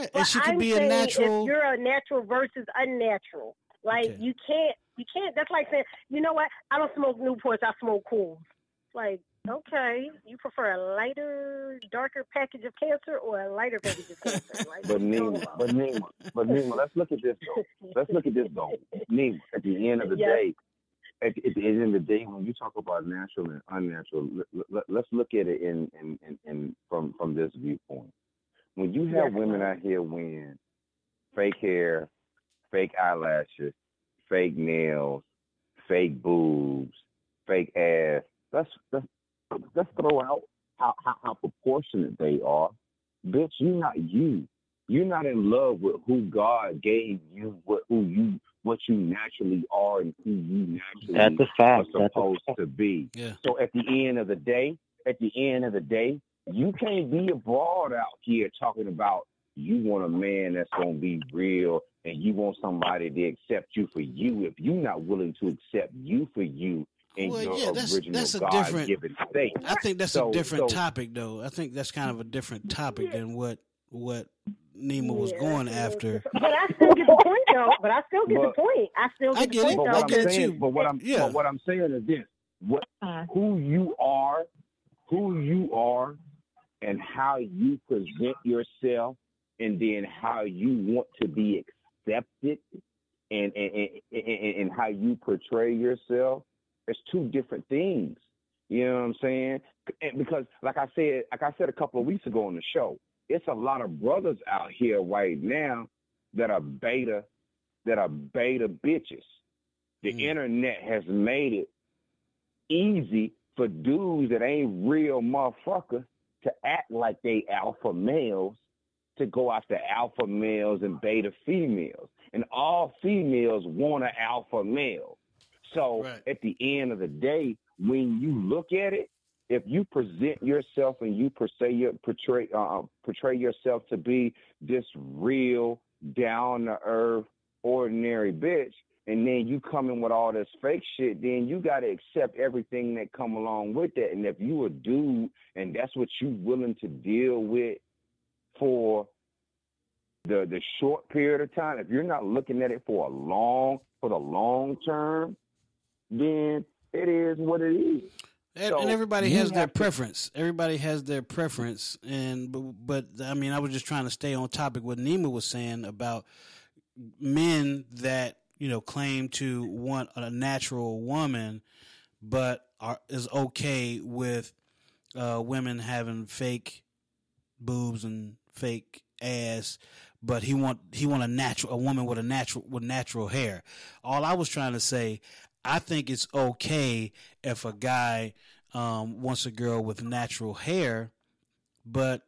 Yeah, But and she could be a natural- If you're a natural versus unnatural, like Okay. you can't, you can't. That's like saying, you know what? I don't smoke Newports. I smoke Cools. Like, okay, you prefer a lighter, darker package of cancer or a lighter package of cancer? <laughs> Like, But Nima, but Nima, but Nima, let's look at this though. Let's look at this though. Nima, at the end of the Yes. day, at, at the end of the day, when you talk about natural and unnatural, let, let's look at it in, in, in, in from from this viewpoint. When you have women out here wearing fake hair, fake eyelashes, fake nails, fake boobs, fake ass, let's let's let's throw out how, how, how proportionate they are. Bitch, you're not you. You're not in love with who God gave you, what who you what you naturally are and who you naturally That's a fact. are That's a supposed fact. to be. Yeah. So at the end of the day, at the end of the day, you can't be abroad out here talking about you want a man that's gonna be real and you want somebody to accept you for you if you're not willing to accept you for you in Well, your yeah, that's original that's a God different. given state. I think that's So- a different so- topic, though. I think that's kind of a different topic than what what Nima was going after. But I still get the point, though. But I still get But- the point. I still get I the get point, it. But though. I get I'm it too. but what I'm Yeah. but what I'm saying is this: what uh-huh. who you are, who you are, and how you present yourself, and then how you want to be accepted, and and and, and, and how you portray yourself. It's two different things. You know what I'm saying? And because, like I said, like I said a couple of weeks ago on the show, it's a lot of brothers out here right now that are beta, that are beta bitches. The mm. internet has made it easy for dudes that ain't real motherfuckers to act like they alpha males to go after alpha males and beta females. And all females want an alpha male. So at the end of the day, when you look at it, if you present yourself and you portray your portray uh, portray yourself to be this real down to earth ordinary bitch, and then you come in with all this fake shit, then you got to accept everything that come along with that. And if you a dude and that's what you willing to deal with for the the short period of time, if you're not looking at it for a long for the long term, then it is what it is. And, So and everybody has their to- preference. Everybody has their preference, and but, but I mean, I was just trying to stay on topic. What Nima was saying about men that you know claim to want a natural woman, but are is okay with uh, women having fake boobs and fake ass. But he want he want a natural a woman with a natural with natural hair. All I was trying to say, I think it's okay if a guy um, wants a girl with natural hair, but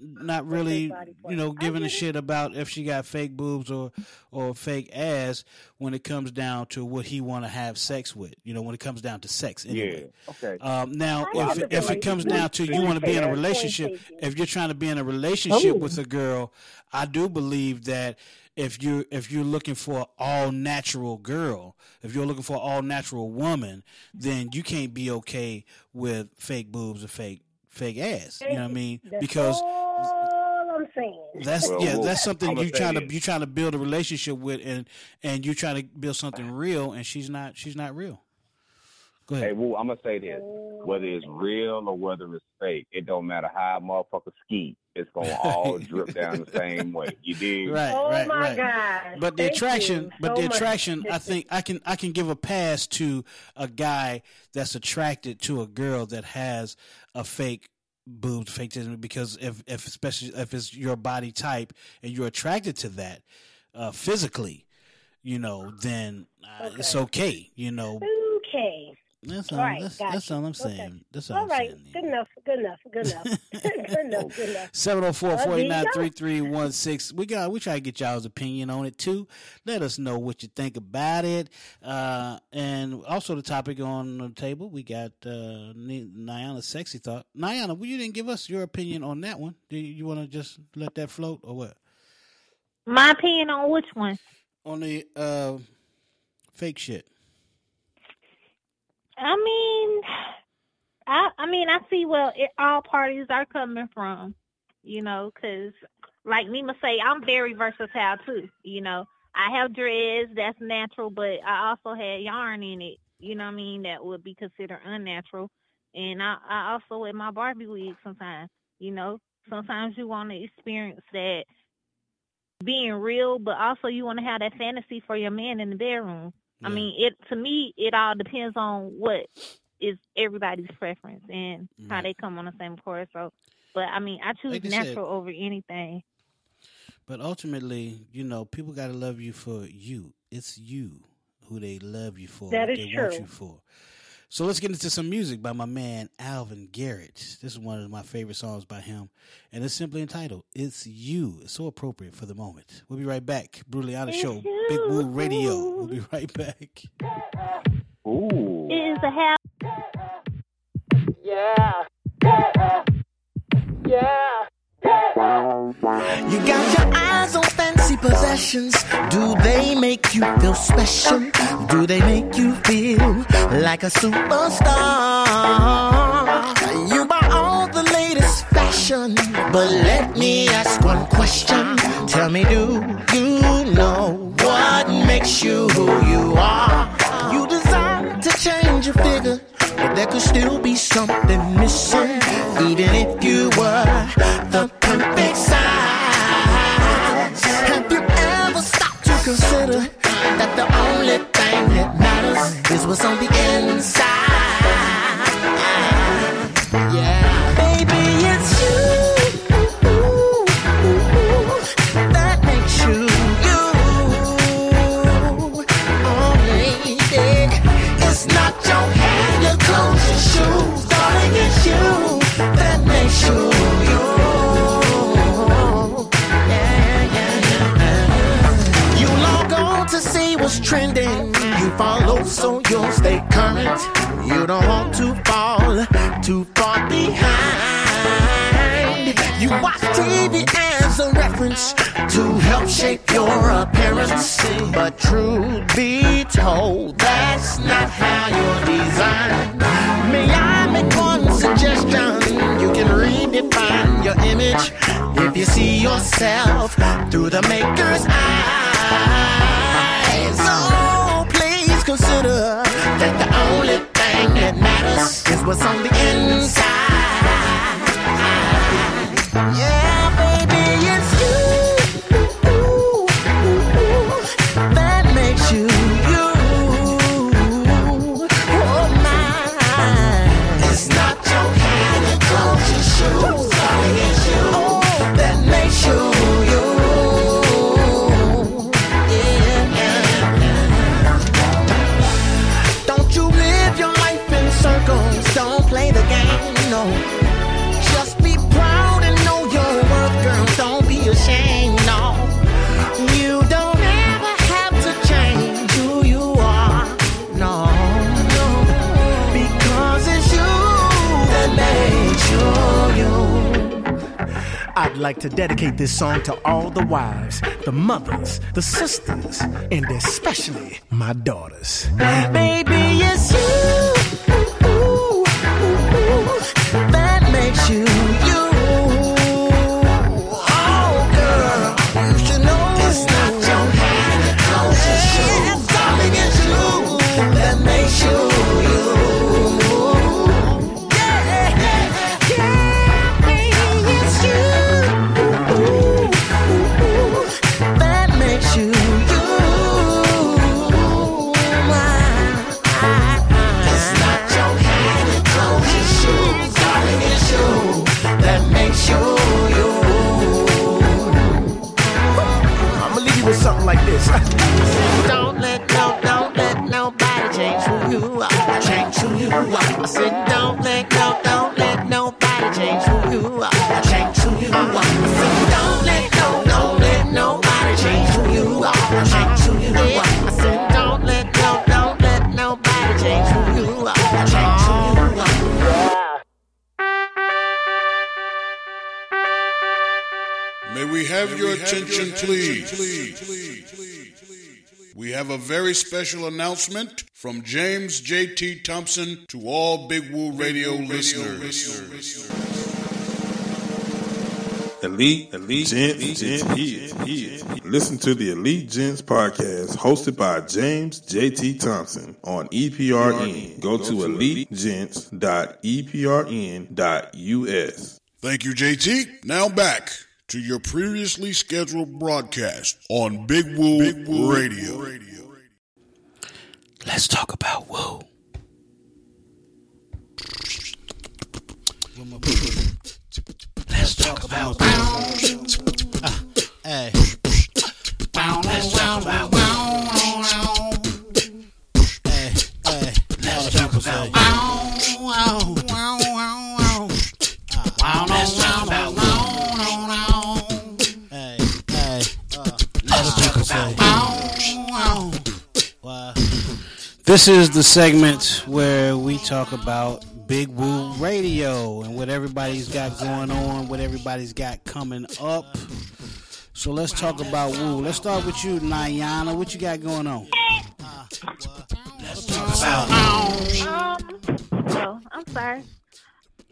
not really, you know, giving a shit about if she got fake boobs or or fake ass when it comes down to what he want to have sex with. You know, when it comes down to sex. Anyway. Yeah. Okay. Um, now, Well, if I'm if it comes down to you want to be in a relationship, if you're trying to be in a relationship Oh. with a girl, I do believe that if you if you're looking for an all natural girl, if you're looking for an all natural woman, then you can't be okay with fake boobs or fake fake ass. You know what I mean? That's Because all I'm saying. that's Well, yeah, well, that's something you say trying to this. you trying to build a relationship with, and and you trying to build something real, and she's not she's not real. Go ahead. Hey, Woo, I'm gonna say this: whether it's real or whether it's fake, it don't matter how a motherfucker ski. It's gonna all drip down the same way. You dig? <laughs> Right, Oh right, my right. God. But the Thank attraction, you but so the much. attraction, I <laughs> think I can I can give a pass to a guy that's attracted to a girl that has a fake boobs, fake titties, because if if especially if it's your body type and you're attracted to that uh, physically, you know, then uh, it's okay. You know, Okay. That's All all. right, that's, that's all I'm Okay. saying. That's all All I'm right. saying. Good enough. Good enough. Good enough. <laughs> <laughs> good enough. Good enough. 704-489-3316. We got we try to get y'all's opinion on it too. Let us know what you think about it. Uh, and also the topic on the table, we got uh Niana's sexy thought. Niana, well, you didn't give us your opinion on that one. Do you, you want to just let that float or what? My opinion on which one? On the uh, fake shit. I mean, I I mean I see where it, all parties are coming from, you know, because like Nima say, I'm very versatile too. You know, I have dreads that's natural, but I also had yarn in it. You know what I mean? That would be considered unnatural. And I, I also wear my Barbie wig sometimes. You know, sometimes you want to experience that being real, but also you want to have that fantasy for your man in the bedroom. I mean, it to me, it all depends on what is everybody's preference and how they come on the same course. So, but I mean, I choose Like they said- natural over anything. But ultimately, you know, people got to love you for you. It's you who they love you for. That what is they want true. you for. So let's get into some music by my man Alvin Garrett. This is one of my favorite songs by him, and it's simply entitled "It's You." It's so appropriate for the moment. We'll be right back. Brutally Honest Show, Big Woo Radio. We'll be right back. Ooh. It is a half. Yeah. Yeah. You got your on fancy possessions. Do they make you feel special? Do they make you feel like a superstar? You buy all the latest fashion, but let me ask one question. Tell me, do you know what makes you who you are? You desire to change your figure, but there could still be something missing, even if you were the perfect size. Consider that the only thing that matters is what's on the inside? As to help shape your appearance. But truth be told, that's not how you're designed. May I make one suggestion? You can redefine your image if you see yourself through the maker's eyes. So please consider that the only thing that matters is what's on the inside. Like to dedicate this song to all the wives, the mothers, the sisters, and especially my daughters. Baby, it's you very special announcement from James J.T. Thompson to all Big Woo Radio listeners. Elite, elite, gents, gents, he is. Listen to the Elite Gents podcast hosted by James J.T. Thompson on EPRN. Go to elitegents.eprn.us. Thank you, JT. Now back to your previously scheduled broadcast on Big Woo, Radio. Let's talk about Woo. Let's talk about Hey. Let's talk about Hey, hey. Let's talk about This is the segment where we talk about Big Woo Radio and what everybody's got going on, what everybody's got coming up. So let's talk about Woo. Let's start with you, Niana. What you got going on? Let's talk about Um, oh, I'm sorry.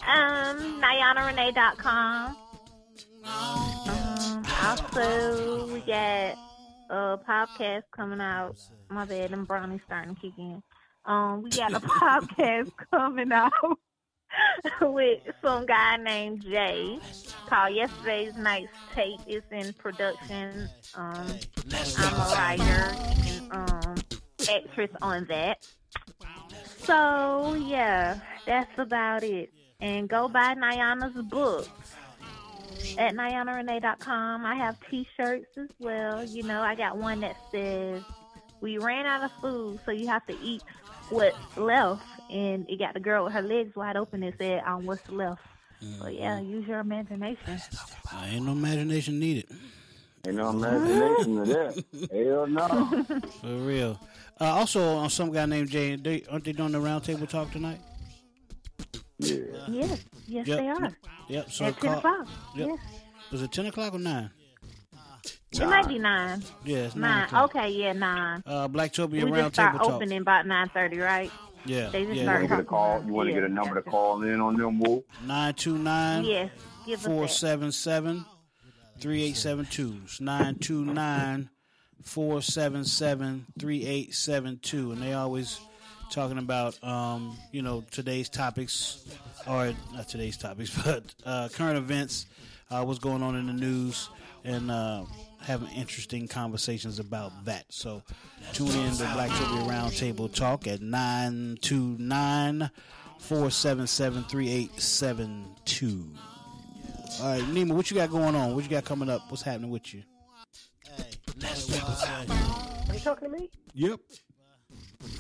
Um, NianaRenee.com. Um, also, we a podcast coming out. My bad, them brownies starting to kick in. Um, we got a <laughs> podcast coming out <laughs> with some guy named Jay called Yesterday's Night's Tape. It's in production. Um, I'm a writer and um, actress on that. So yeah, that's about it. And go buy Niana's books at NianaRenee.com. I have T-shirts as well. You know, I got one that says "We ran out of food, so you have to eat what's left," and it got the girl with her legs wide open and said, "Um, what's left?" So yeah, use your imagination. I ain't no imagination needed. Ain't no imagination to that. Hell no. <laughs> For real. Uh, also, on some guy named Jay, aren't they doing the roundtable talk tonight? Yeah. Yes, yes, Yep. they are. Yep. So At 10 call- o'clock. Yep. Yes. Was it ten o'clock or nine? It might be nine. Yeah, nine Nine. Okay, yeah, nine. Uh, Blacktopia we just roundtable start talk. opening about nine thirty, right? Yeah, They just yeah. You start want to get a talking call? about- You want to yeah, get a number to call in on them, Woo? Nine two nine. Yes, give us that. 477 3872. 929 477 3872. And they always talking about, um, you know, today's topics, or not today's topics, <laughs> but uh, current events, uh, what's going on in the news, and uh, having interesting conversations about that. So tune in to Blacktopia Roundtable Talk at 929 477 3872. All right, Nima, what you got going on? What you got coming up? What's happening with you? Are you talking to me? Yep.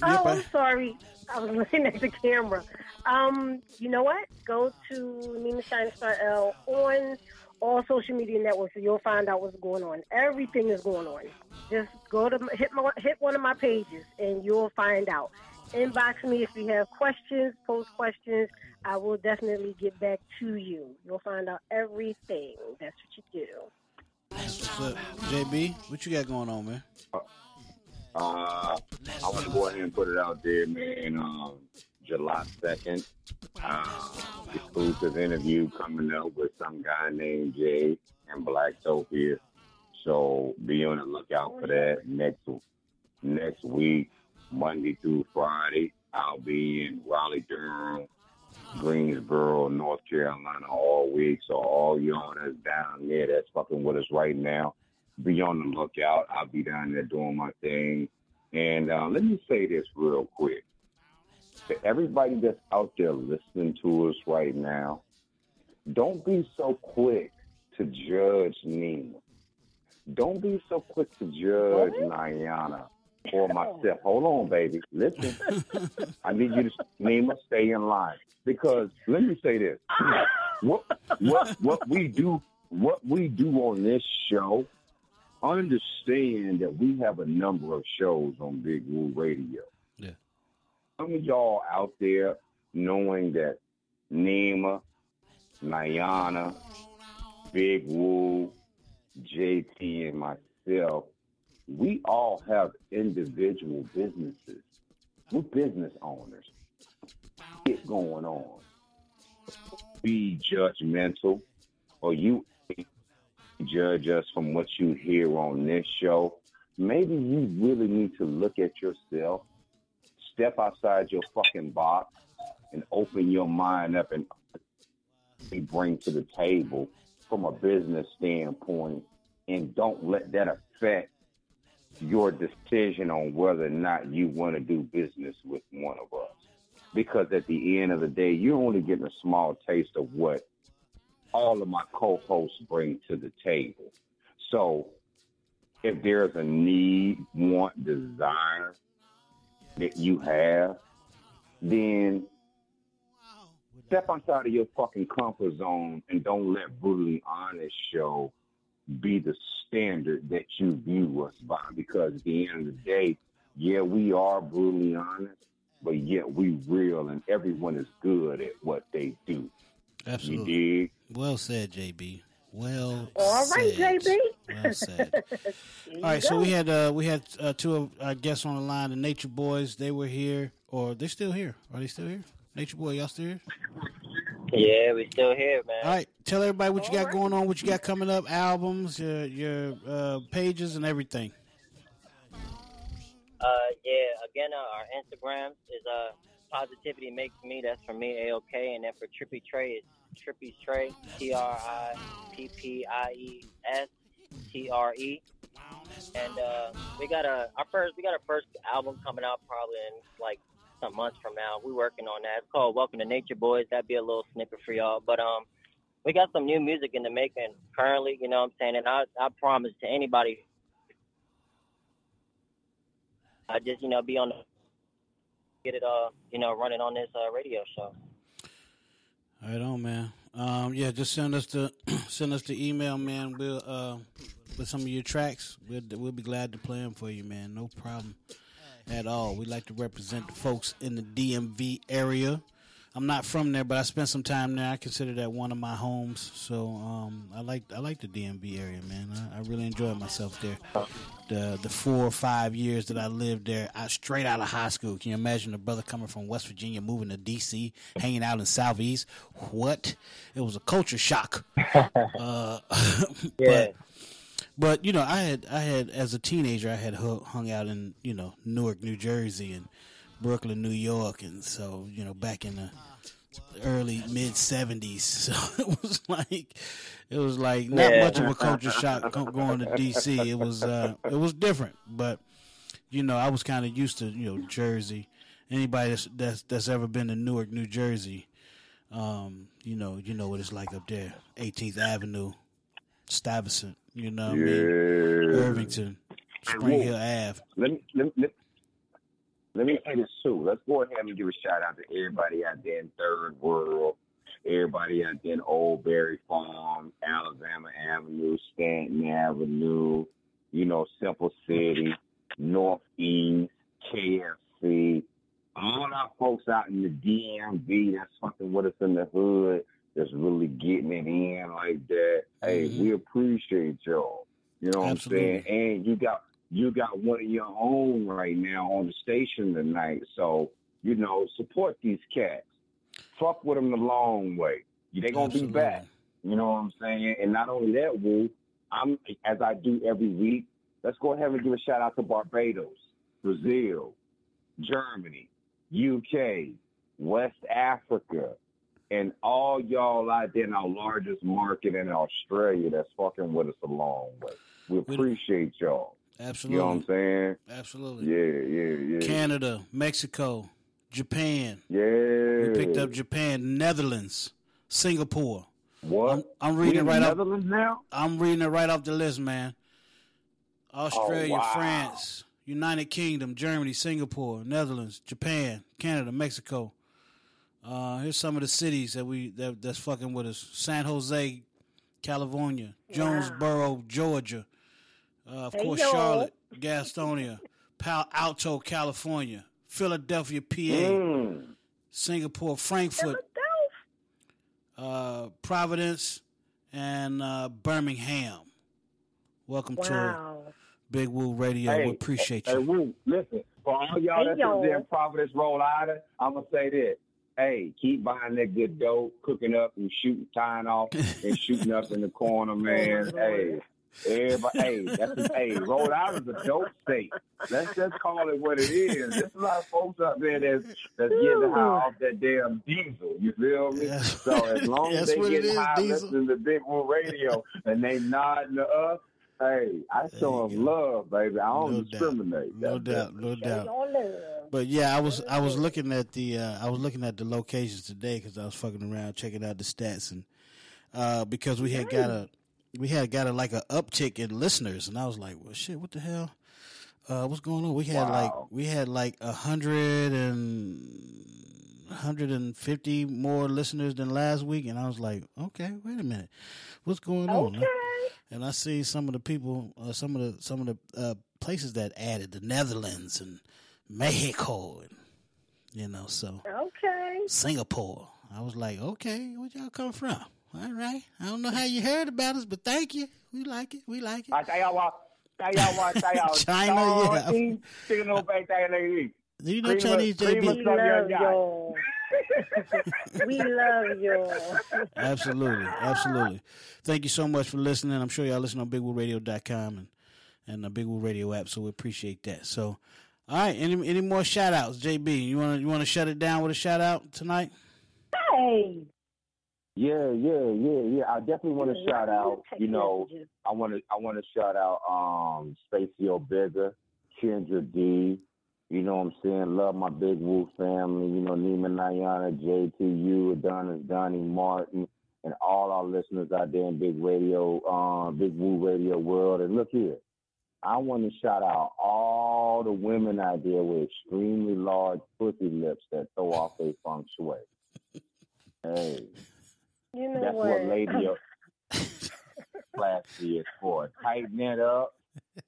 Oh, I'm sorry. I was looking at the camera. Um, you know what? Go to Nima Shine Star L on all social media networks, and you'll find out what's going on. Everything is going on. Just go to hit my, hit one of my pages, and you'll find out. Inbox me if you have questions. Post questions. I will definitely get back to you. You'll find out everything. That's what you do. What's up, JB? What you got going on, man? Uh, I want to go ahead and put it out there, man. Um, July 2nd, uh, exclusive interview coming up with some guy named Jay and Blacktopia. So be on the lookout for that next next week, Monday through Friday. I'll be in Raleigh, Durham, Greensboro, North Carolina all week. So all y'all that's down there that's fucking with us right now, be on the lookout. I'll be down there doing my thing. And uh, let me say this real quick. To everybody that's out there listening to us right now, don't be so quick to judge Nima. Don't be so quick to judge Niana or myself. Hold on, baby. Listen. <laughs> I need you to, Nima, stay in line. Because let me say this. <laughs> What what what we do what we do on this show, understand that we have a number of shows on Big Woo Radio. Yeah. Some of y'all out there knowing that Nima, Niana, Big Woo, JT and myself, we all have individual businesses. We're business owners. Get going on. Be judgmental, or you judge us from what you hear on this show. Maybe you really need to look at yourself, step outside your fucking box, and open your mind up and bring to the table from a business standpoint, and don't let that affect your decision on whether or not you want to do business with one of us. Because at the end of the day, you're only getting a small taste of what all of my co-hosts bring to the table. So if there's a need, want, desire that you have, then step outside of your fucking comfort zone and don't let brutally honest show be the standard that you view us by because at the end of the day yeah we are brutally honest but yet we real and everyone is good at what they do Absolutely. you dig Well said, JB. Well All right, said. JB. Well said. <laughs> There you All right, so we had uh, we had uh, two of our guests on the line, the Nature Boys. They were here, or they're still here? Are they still here? Nature Boy, y'all still here? Yeah, we still here, man. All right, tell everybody what you got going on, what you got coming up, albums, your your uh, pages, and everything. Uh, yeah. Again, uh, our Instagram is uh positivity makes me. That's for me, A O K, and then for Trippy Trey, it's Trippy's Trey, T R I P P I E S T R E. And uh, we got a our first we got our first album coming out probably in like some months from now. We're working on that. It's called Welcome to Nature Boys. That'd be a little snippet for y'all. But um, we got some new music in the making currently. You know what I'm saying? And I I promise to anybody I just, you know, be on the get it uh, you know, running on this uh, radio show. Right, on man. Um, yeah, just send us the <clears throat> send us the email, man. We'll uh, with some of your tracks. We'll we'll be glad to play them for you, man. No problem at all. We like to represent the folks in the DMV area. I'm not from there, but I spent some time there. I consider that one of my homes. So um, I like I like the DMV area, man. I, I really enjoyed myself there. The the four or five years that I lived there, I straight out of high school. Can you imagine a brother coming from West Virginia, moving to DC, hanging out in Southeast? What? It was a culture shock. <laughs> uh, <laughs> but but you know, I had I had as a teenager, I had hung out in you know Newark, New Jersey, and Brooklyn, New York, and so you know back in the early mid seventies. <laughs> So it was like it was like not Yeah. much of a culture shock going to DC. It was uh, it was different, but you know I was kind of used to you know Jersey. Anybody that's that's, that's ever been to Newark, New Jersey, um, you know you know what it's like up there. 18th Avenue, Stuyvesant. You know what I mean? Irvington, Spring Hill Ave. Let me, let, me, let, me say this too. Let's go ahead and give a shout out to everybody out there in Third World, everybody out there in Old Barry Farm, Alabama Avenue, Stanton Avenue, you know, Simple City, Northeast, KFC, all our folks out in the DMV that's fucking with us in the hood, that's really getting it in like that. Hey, we appreciate y'all. You know what I'm saying? And you got you got one of your own right now on the station tonight. So, you know, support these cats. Fuck with them the long way. They gonna be back. You know what I'm saying? And not only that, Woo, I'm as I do every week. Let's go ahead and give a shout out to Barbados, Brazil, Germany, UK, West Africa, and all y'all out there in our largest market in Australia that's fucking with us a long way. We appreciate y'all. Absolutely. You know what I'm saying? Absolutely. Yeah, yeah, yeah. Canada, Mexico, Japan. Yeah. We picked up Japan, Netherlands, Singapore. What? I'm, I'm reading in right off. Netherlands now? I'm reading it right off the list, man. Australia, Oh, wow. France, United Kingdom, Germany, Singapore, Netherlands, Japan, Canada, Mexico. Uh, here's some of the cities that we that, that's fucking with us: San Jose, California, Jonesboro, Georgia, of Hey, course yo. Charlotte, Gastonia, Palo Alto, California, Philadelphia, PA, Mm. Singapore, Frankfurt, uh, Providence, and uh, Birmingham. Welcome Wow. to Big Woo Radio. we appreciate you. hey, you. Woo, listen, for all y'all Hey, that's y'all. there in Providence, Rhode Island, I'm gonna say this. Hey, keep buying that good dope, cooking up and shooting, tying off <laughs> and shooting up in the corner, man. hey, everybody, hey, that's hey, Rhode Island's a dope state. Let's just call it what it is. There's a lot of folks out there that's that's getting high off that damn diesel. You feel me? So as <laughs> long as That's they what it get is, high diesel. listening to Big Woo Radio and they nodding to us, hey, I show them love, baby. I don't No doubt. discriminate. No That's doubt, no doubt. But yeah, I was I was looking at the uh, I was looking at the locations today because I was fucking around checking out the stats and uh, because we had got a we had got a like a uptick in listeners and I was like, well, shit, what the hell? Uh, what's going on? We had like we had like a hundred and hundred and fifty more listeners than last week, and I was like, okay, wait a minute, what's going on? Okay. And I see some of the people, uh, some of the some of the uh, places that added the Netherlands and Mexico, and you know, so Okay. Singapore. I was like, okay, where y'all come from? All right, I don't know how you heard about us, but thank you. We like it. We like it. I tell y'all what, tell y'all what, tell y'all. China, yeah. Chicken chicken no bake that lady. Do you know Prima- Chinese, prima JB? We Some young love y'all. <laughs> we love y'all. <laughs> Absolutely, absolutely. Thank you so much for listening. I'm sure y'all listen on BigWooRadio.com and and the Big Woo Radio app, so we appreciate that. So, all right, any any more shout outs, JB? You want to you want to shut it down with a shout out tonight? Hey. Yeah, yeah, yeah, yeah. I definitely want to Yeah, shout out. You know, messages. I want to, I want to shout out um Stacey O'Bigger, Kendra D. You know what I'm saying? Love my Big Woo family. You know, Nima Niana, JTU, Adonis, Donnie Martin, and all our listeners out there in Big Radio, um, Big Woo Radio world. And look here, I want to shout out all the women out there with extremely large pussy lips that throw off their feng shui. Hey. You know That's what? what lady classy is for. Tighten it up,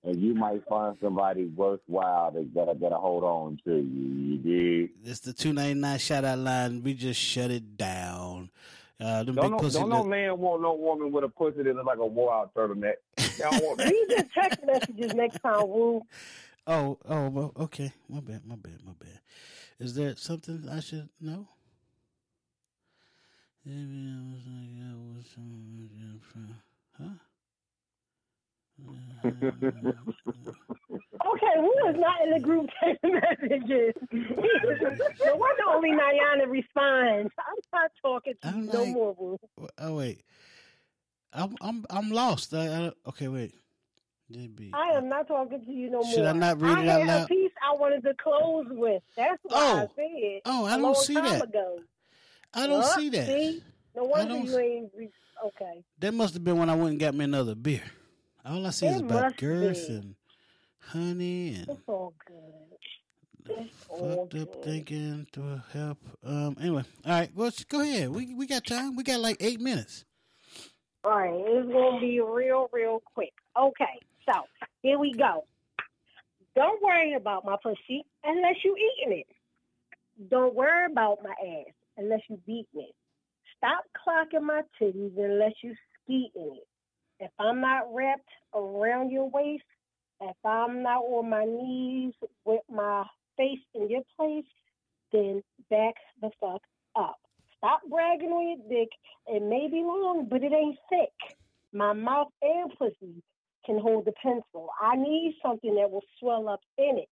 and you might find somebody worthwhile that gotta gotta hold on to you. You dig? It's the two ninety nine shout out line. We just shut it down. Uh, them Don't big no, pussy don't no man want no woman with a pussy that looks like a wore out turtleneck. They don't want <laughs> that. Read your text messages next time, Woo. Oh, oh, well, okay. My bad, my bad, my bad. Is there something I should know? Huh? <laughs> Okay, Woo is not in the group <laughs> text messages. no wonder only Niana responds. I'm not talking to you no more, Woo. Oh, oh wait, I'm I'm I'm lost. I, I, okay, wait. JB. I am not talking to you no more. Should I not read I it out loud? I had a piece I wanted to close with. That's why I Oh. said. Oh, I don't see that. Ago. I don't Huh? see that. See? No wonder you ain't. Re- okay. That must have been when I went and got me another beer. All I see is about girth be. and honey and It's all good. It's all fucked up good. thinking to help. Um. Anyway, all right. Well, go ahead. We we got time. We got like eight minutes. All right, it's gonna be real, real quick. Okay, so here we go. Don't worry about my pussy unless you eating it. Don't worry about my ass unless you beat me. Stop clocking my titties unless you skeeting it. If I'm not wrapped around your waist, if I'm not on my knees with my face in your place, then back the fuck up. Stop bragging on your dick. It may be long, but it ain't thick. My mouth and pussy can hold the pencil. I need something that will swell up in it.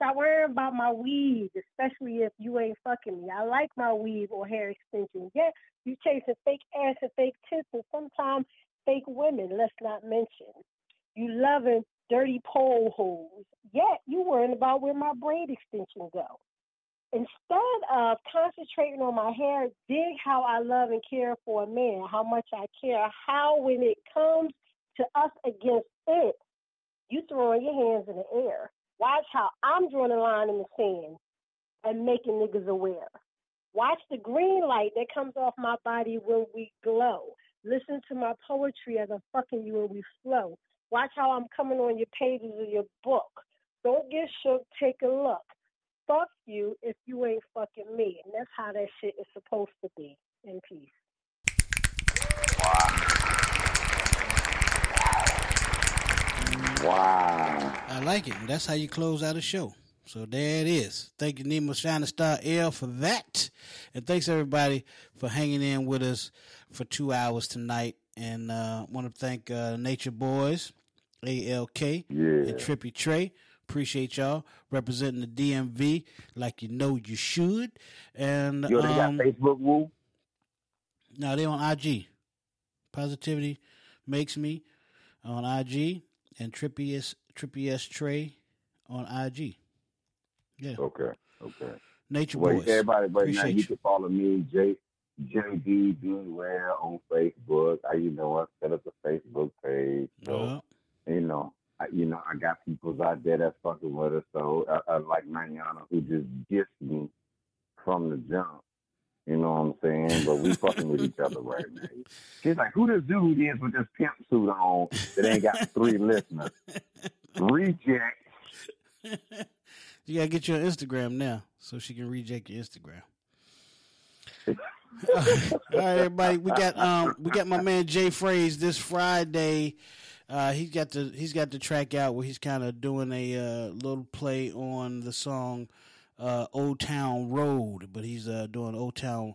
Stop worrying about my weave, especially if you ain't fucking me. I like my weave or hair extensions. Yeah, you chasing fake ass and fake tits and sometimes fake women, let's not mention. You loving dirty pole holes. Yet you worrying about where my braid extension go. Instead of concentrating on my hair, dig how I love and care for a man, how much I care, how when it comes to us against it, you throwing your hands in the air. Watch how I'm drawing a line in the sand and making niggas aware. Watch the green light that comes off my body when we glow. Listen to my poetry as I'm fucking you and we flow. Watch how I'm coming on your pages of your book. Don't get shook, take a look. Fuck you if you ain't fucking me. And that's how that shit is supposed to be. In peace. Wow. I like it. That's how you close out a show. So there it is. Thank you, Nima Shining Star L, for that. And thanks, everybody, for hanging in with us for two hours tonight. And uh, want to thank uh, Nature Boys, ALK, and Trippy Trey. Appreciate y'all representing the DMV like you know you should. And Yo, they got um, Facebook, Woo? no, they on IG. Positivity makes me on IG and Trippy S Trippy Trey on IG. Yeah. Okay. Okay. Nature Well, Boys. everybody, right now, you you. can follow me, J JD Beware on Facebook. I, you know, I set up a Facebook page. So, you know, I, you know, I got peoples out there that's fucking with us. So, I, I like Manana who just gets me from the jump. You know what I'm saying? But we fucking with each other right now. She's like, who this dude is with this pimp suit on that ain't got three listeners? Reject. You gotta get your Instagram now so she can reject your Instagram. <laughs> All right, everybody. We got um we got my man Jay Phrase this Friday. Uh, he's got the he's got the track out where he's kind of doing a uh, little play on the song uh, "Old Town Road," but he's uh, doing "Old Town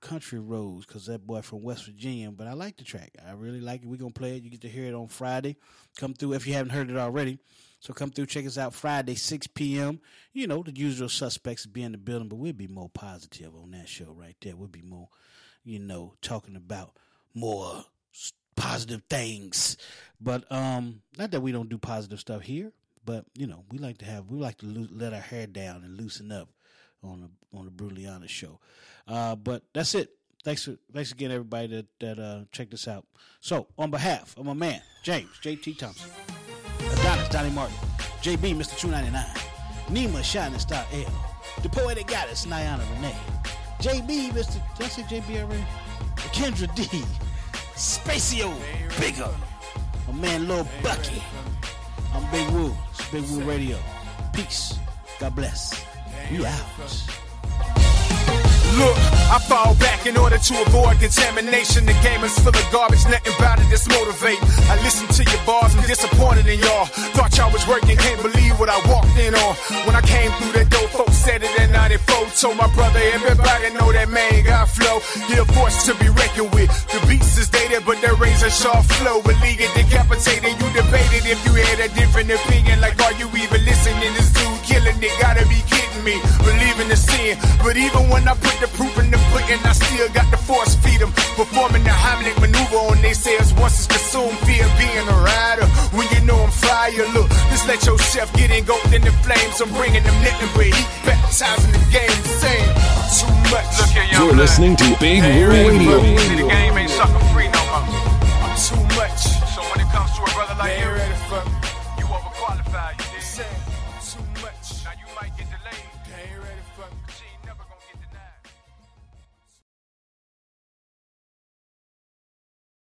Country Roads" because that boy from West Virginia. But I like the track. I really like it. We're gonna play it. You get to hear it on Friday. Come through if you haven't heard it already. So come through, check us out Friday, 6 p.m. You know, the usual suspects be in the building, but we'll be more positive on that show right there. We'll be more, you know, talking about more positive things. But um, not that we don't do positive stuff here, but you know, we like to have we like to loo- let our hair down and loosen up on the on the honest show. Uh, but that's it. Thanks for, thanks again, everybody that that uh, checked us out. So, on behalf of my man James JT Thompson, Adonis Donnie Martin, JB Mr. Two Ninety Nine, Nima Shining Star L, the poetic goddess Niana Renee, JB Mr. Did I say JB already? Kendra D, Spacio Bigger, my man Lil Bucky. I'm Big Woo. It's Big Woo Radio. Peace. God bless. We out. Look, I fall back in order to avoid contamination. The game is full of garbage, nothing about it that's motivate. I listen to your bars, I'm disappointed in y'all. Thought y'all was working, can't believe what I walked in on. When I came through that door, folks said it in 94. Told my brother, everybody know that man got flow. He a force to be reckoned with. The beats is dated, but the razor sharp flow. Leave it decapitated. You debated if you had a different opinion. Like, are you even listening? This dude killing it, gotta be kidding me. Believing the sin, but even when I put the proof in the pudding, I still got the force feed them. Performing the Heimlich maneuver on they sales once it's consumed. Fear being a rider when you know I'm fire. Look, just let your chef get engulfed in the flames. I'm bringing them nothing but heat, baptizing the game. Saying too much. Look here, You're listening to Big Woo Radio. See, the game ain't sucker free no more. I'm too much. So when it comes to a brother like you, ready. You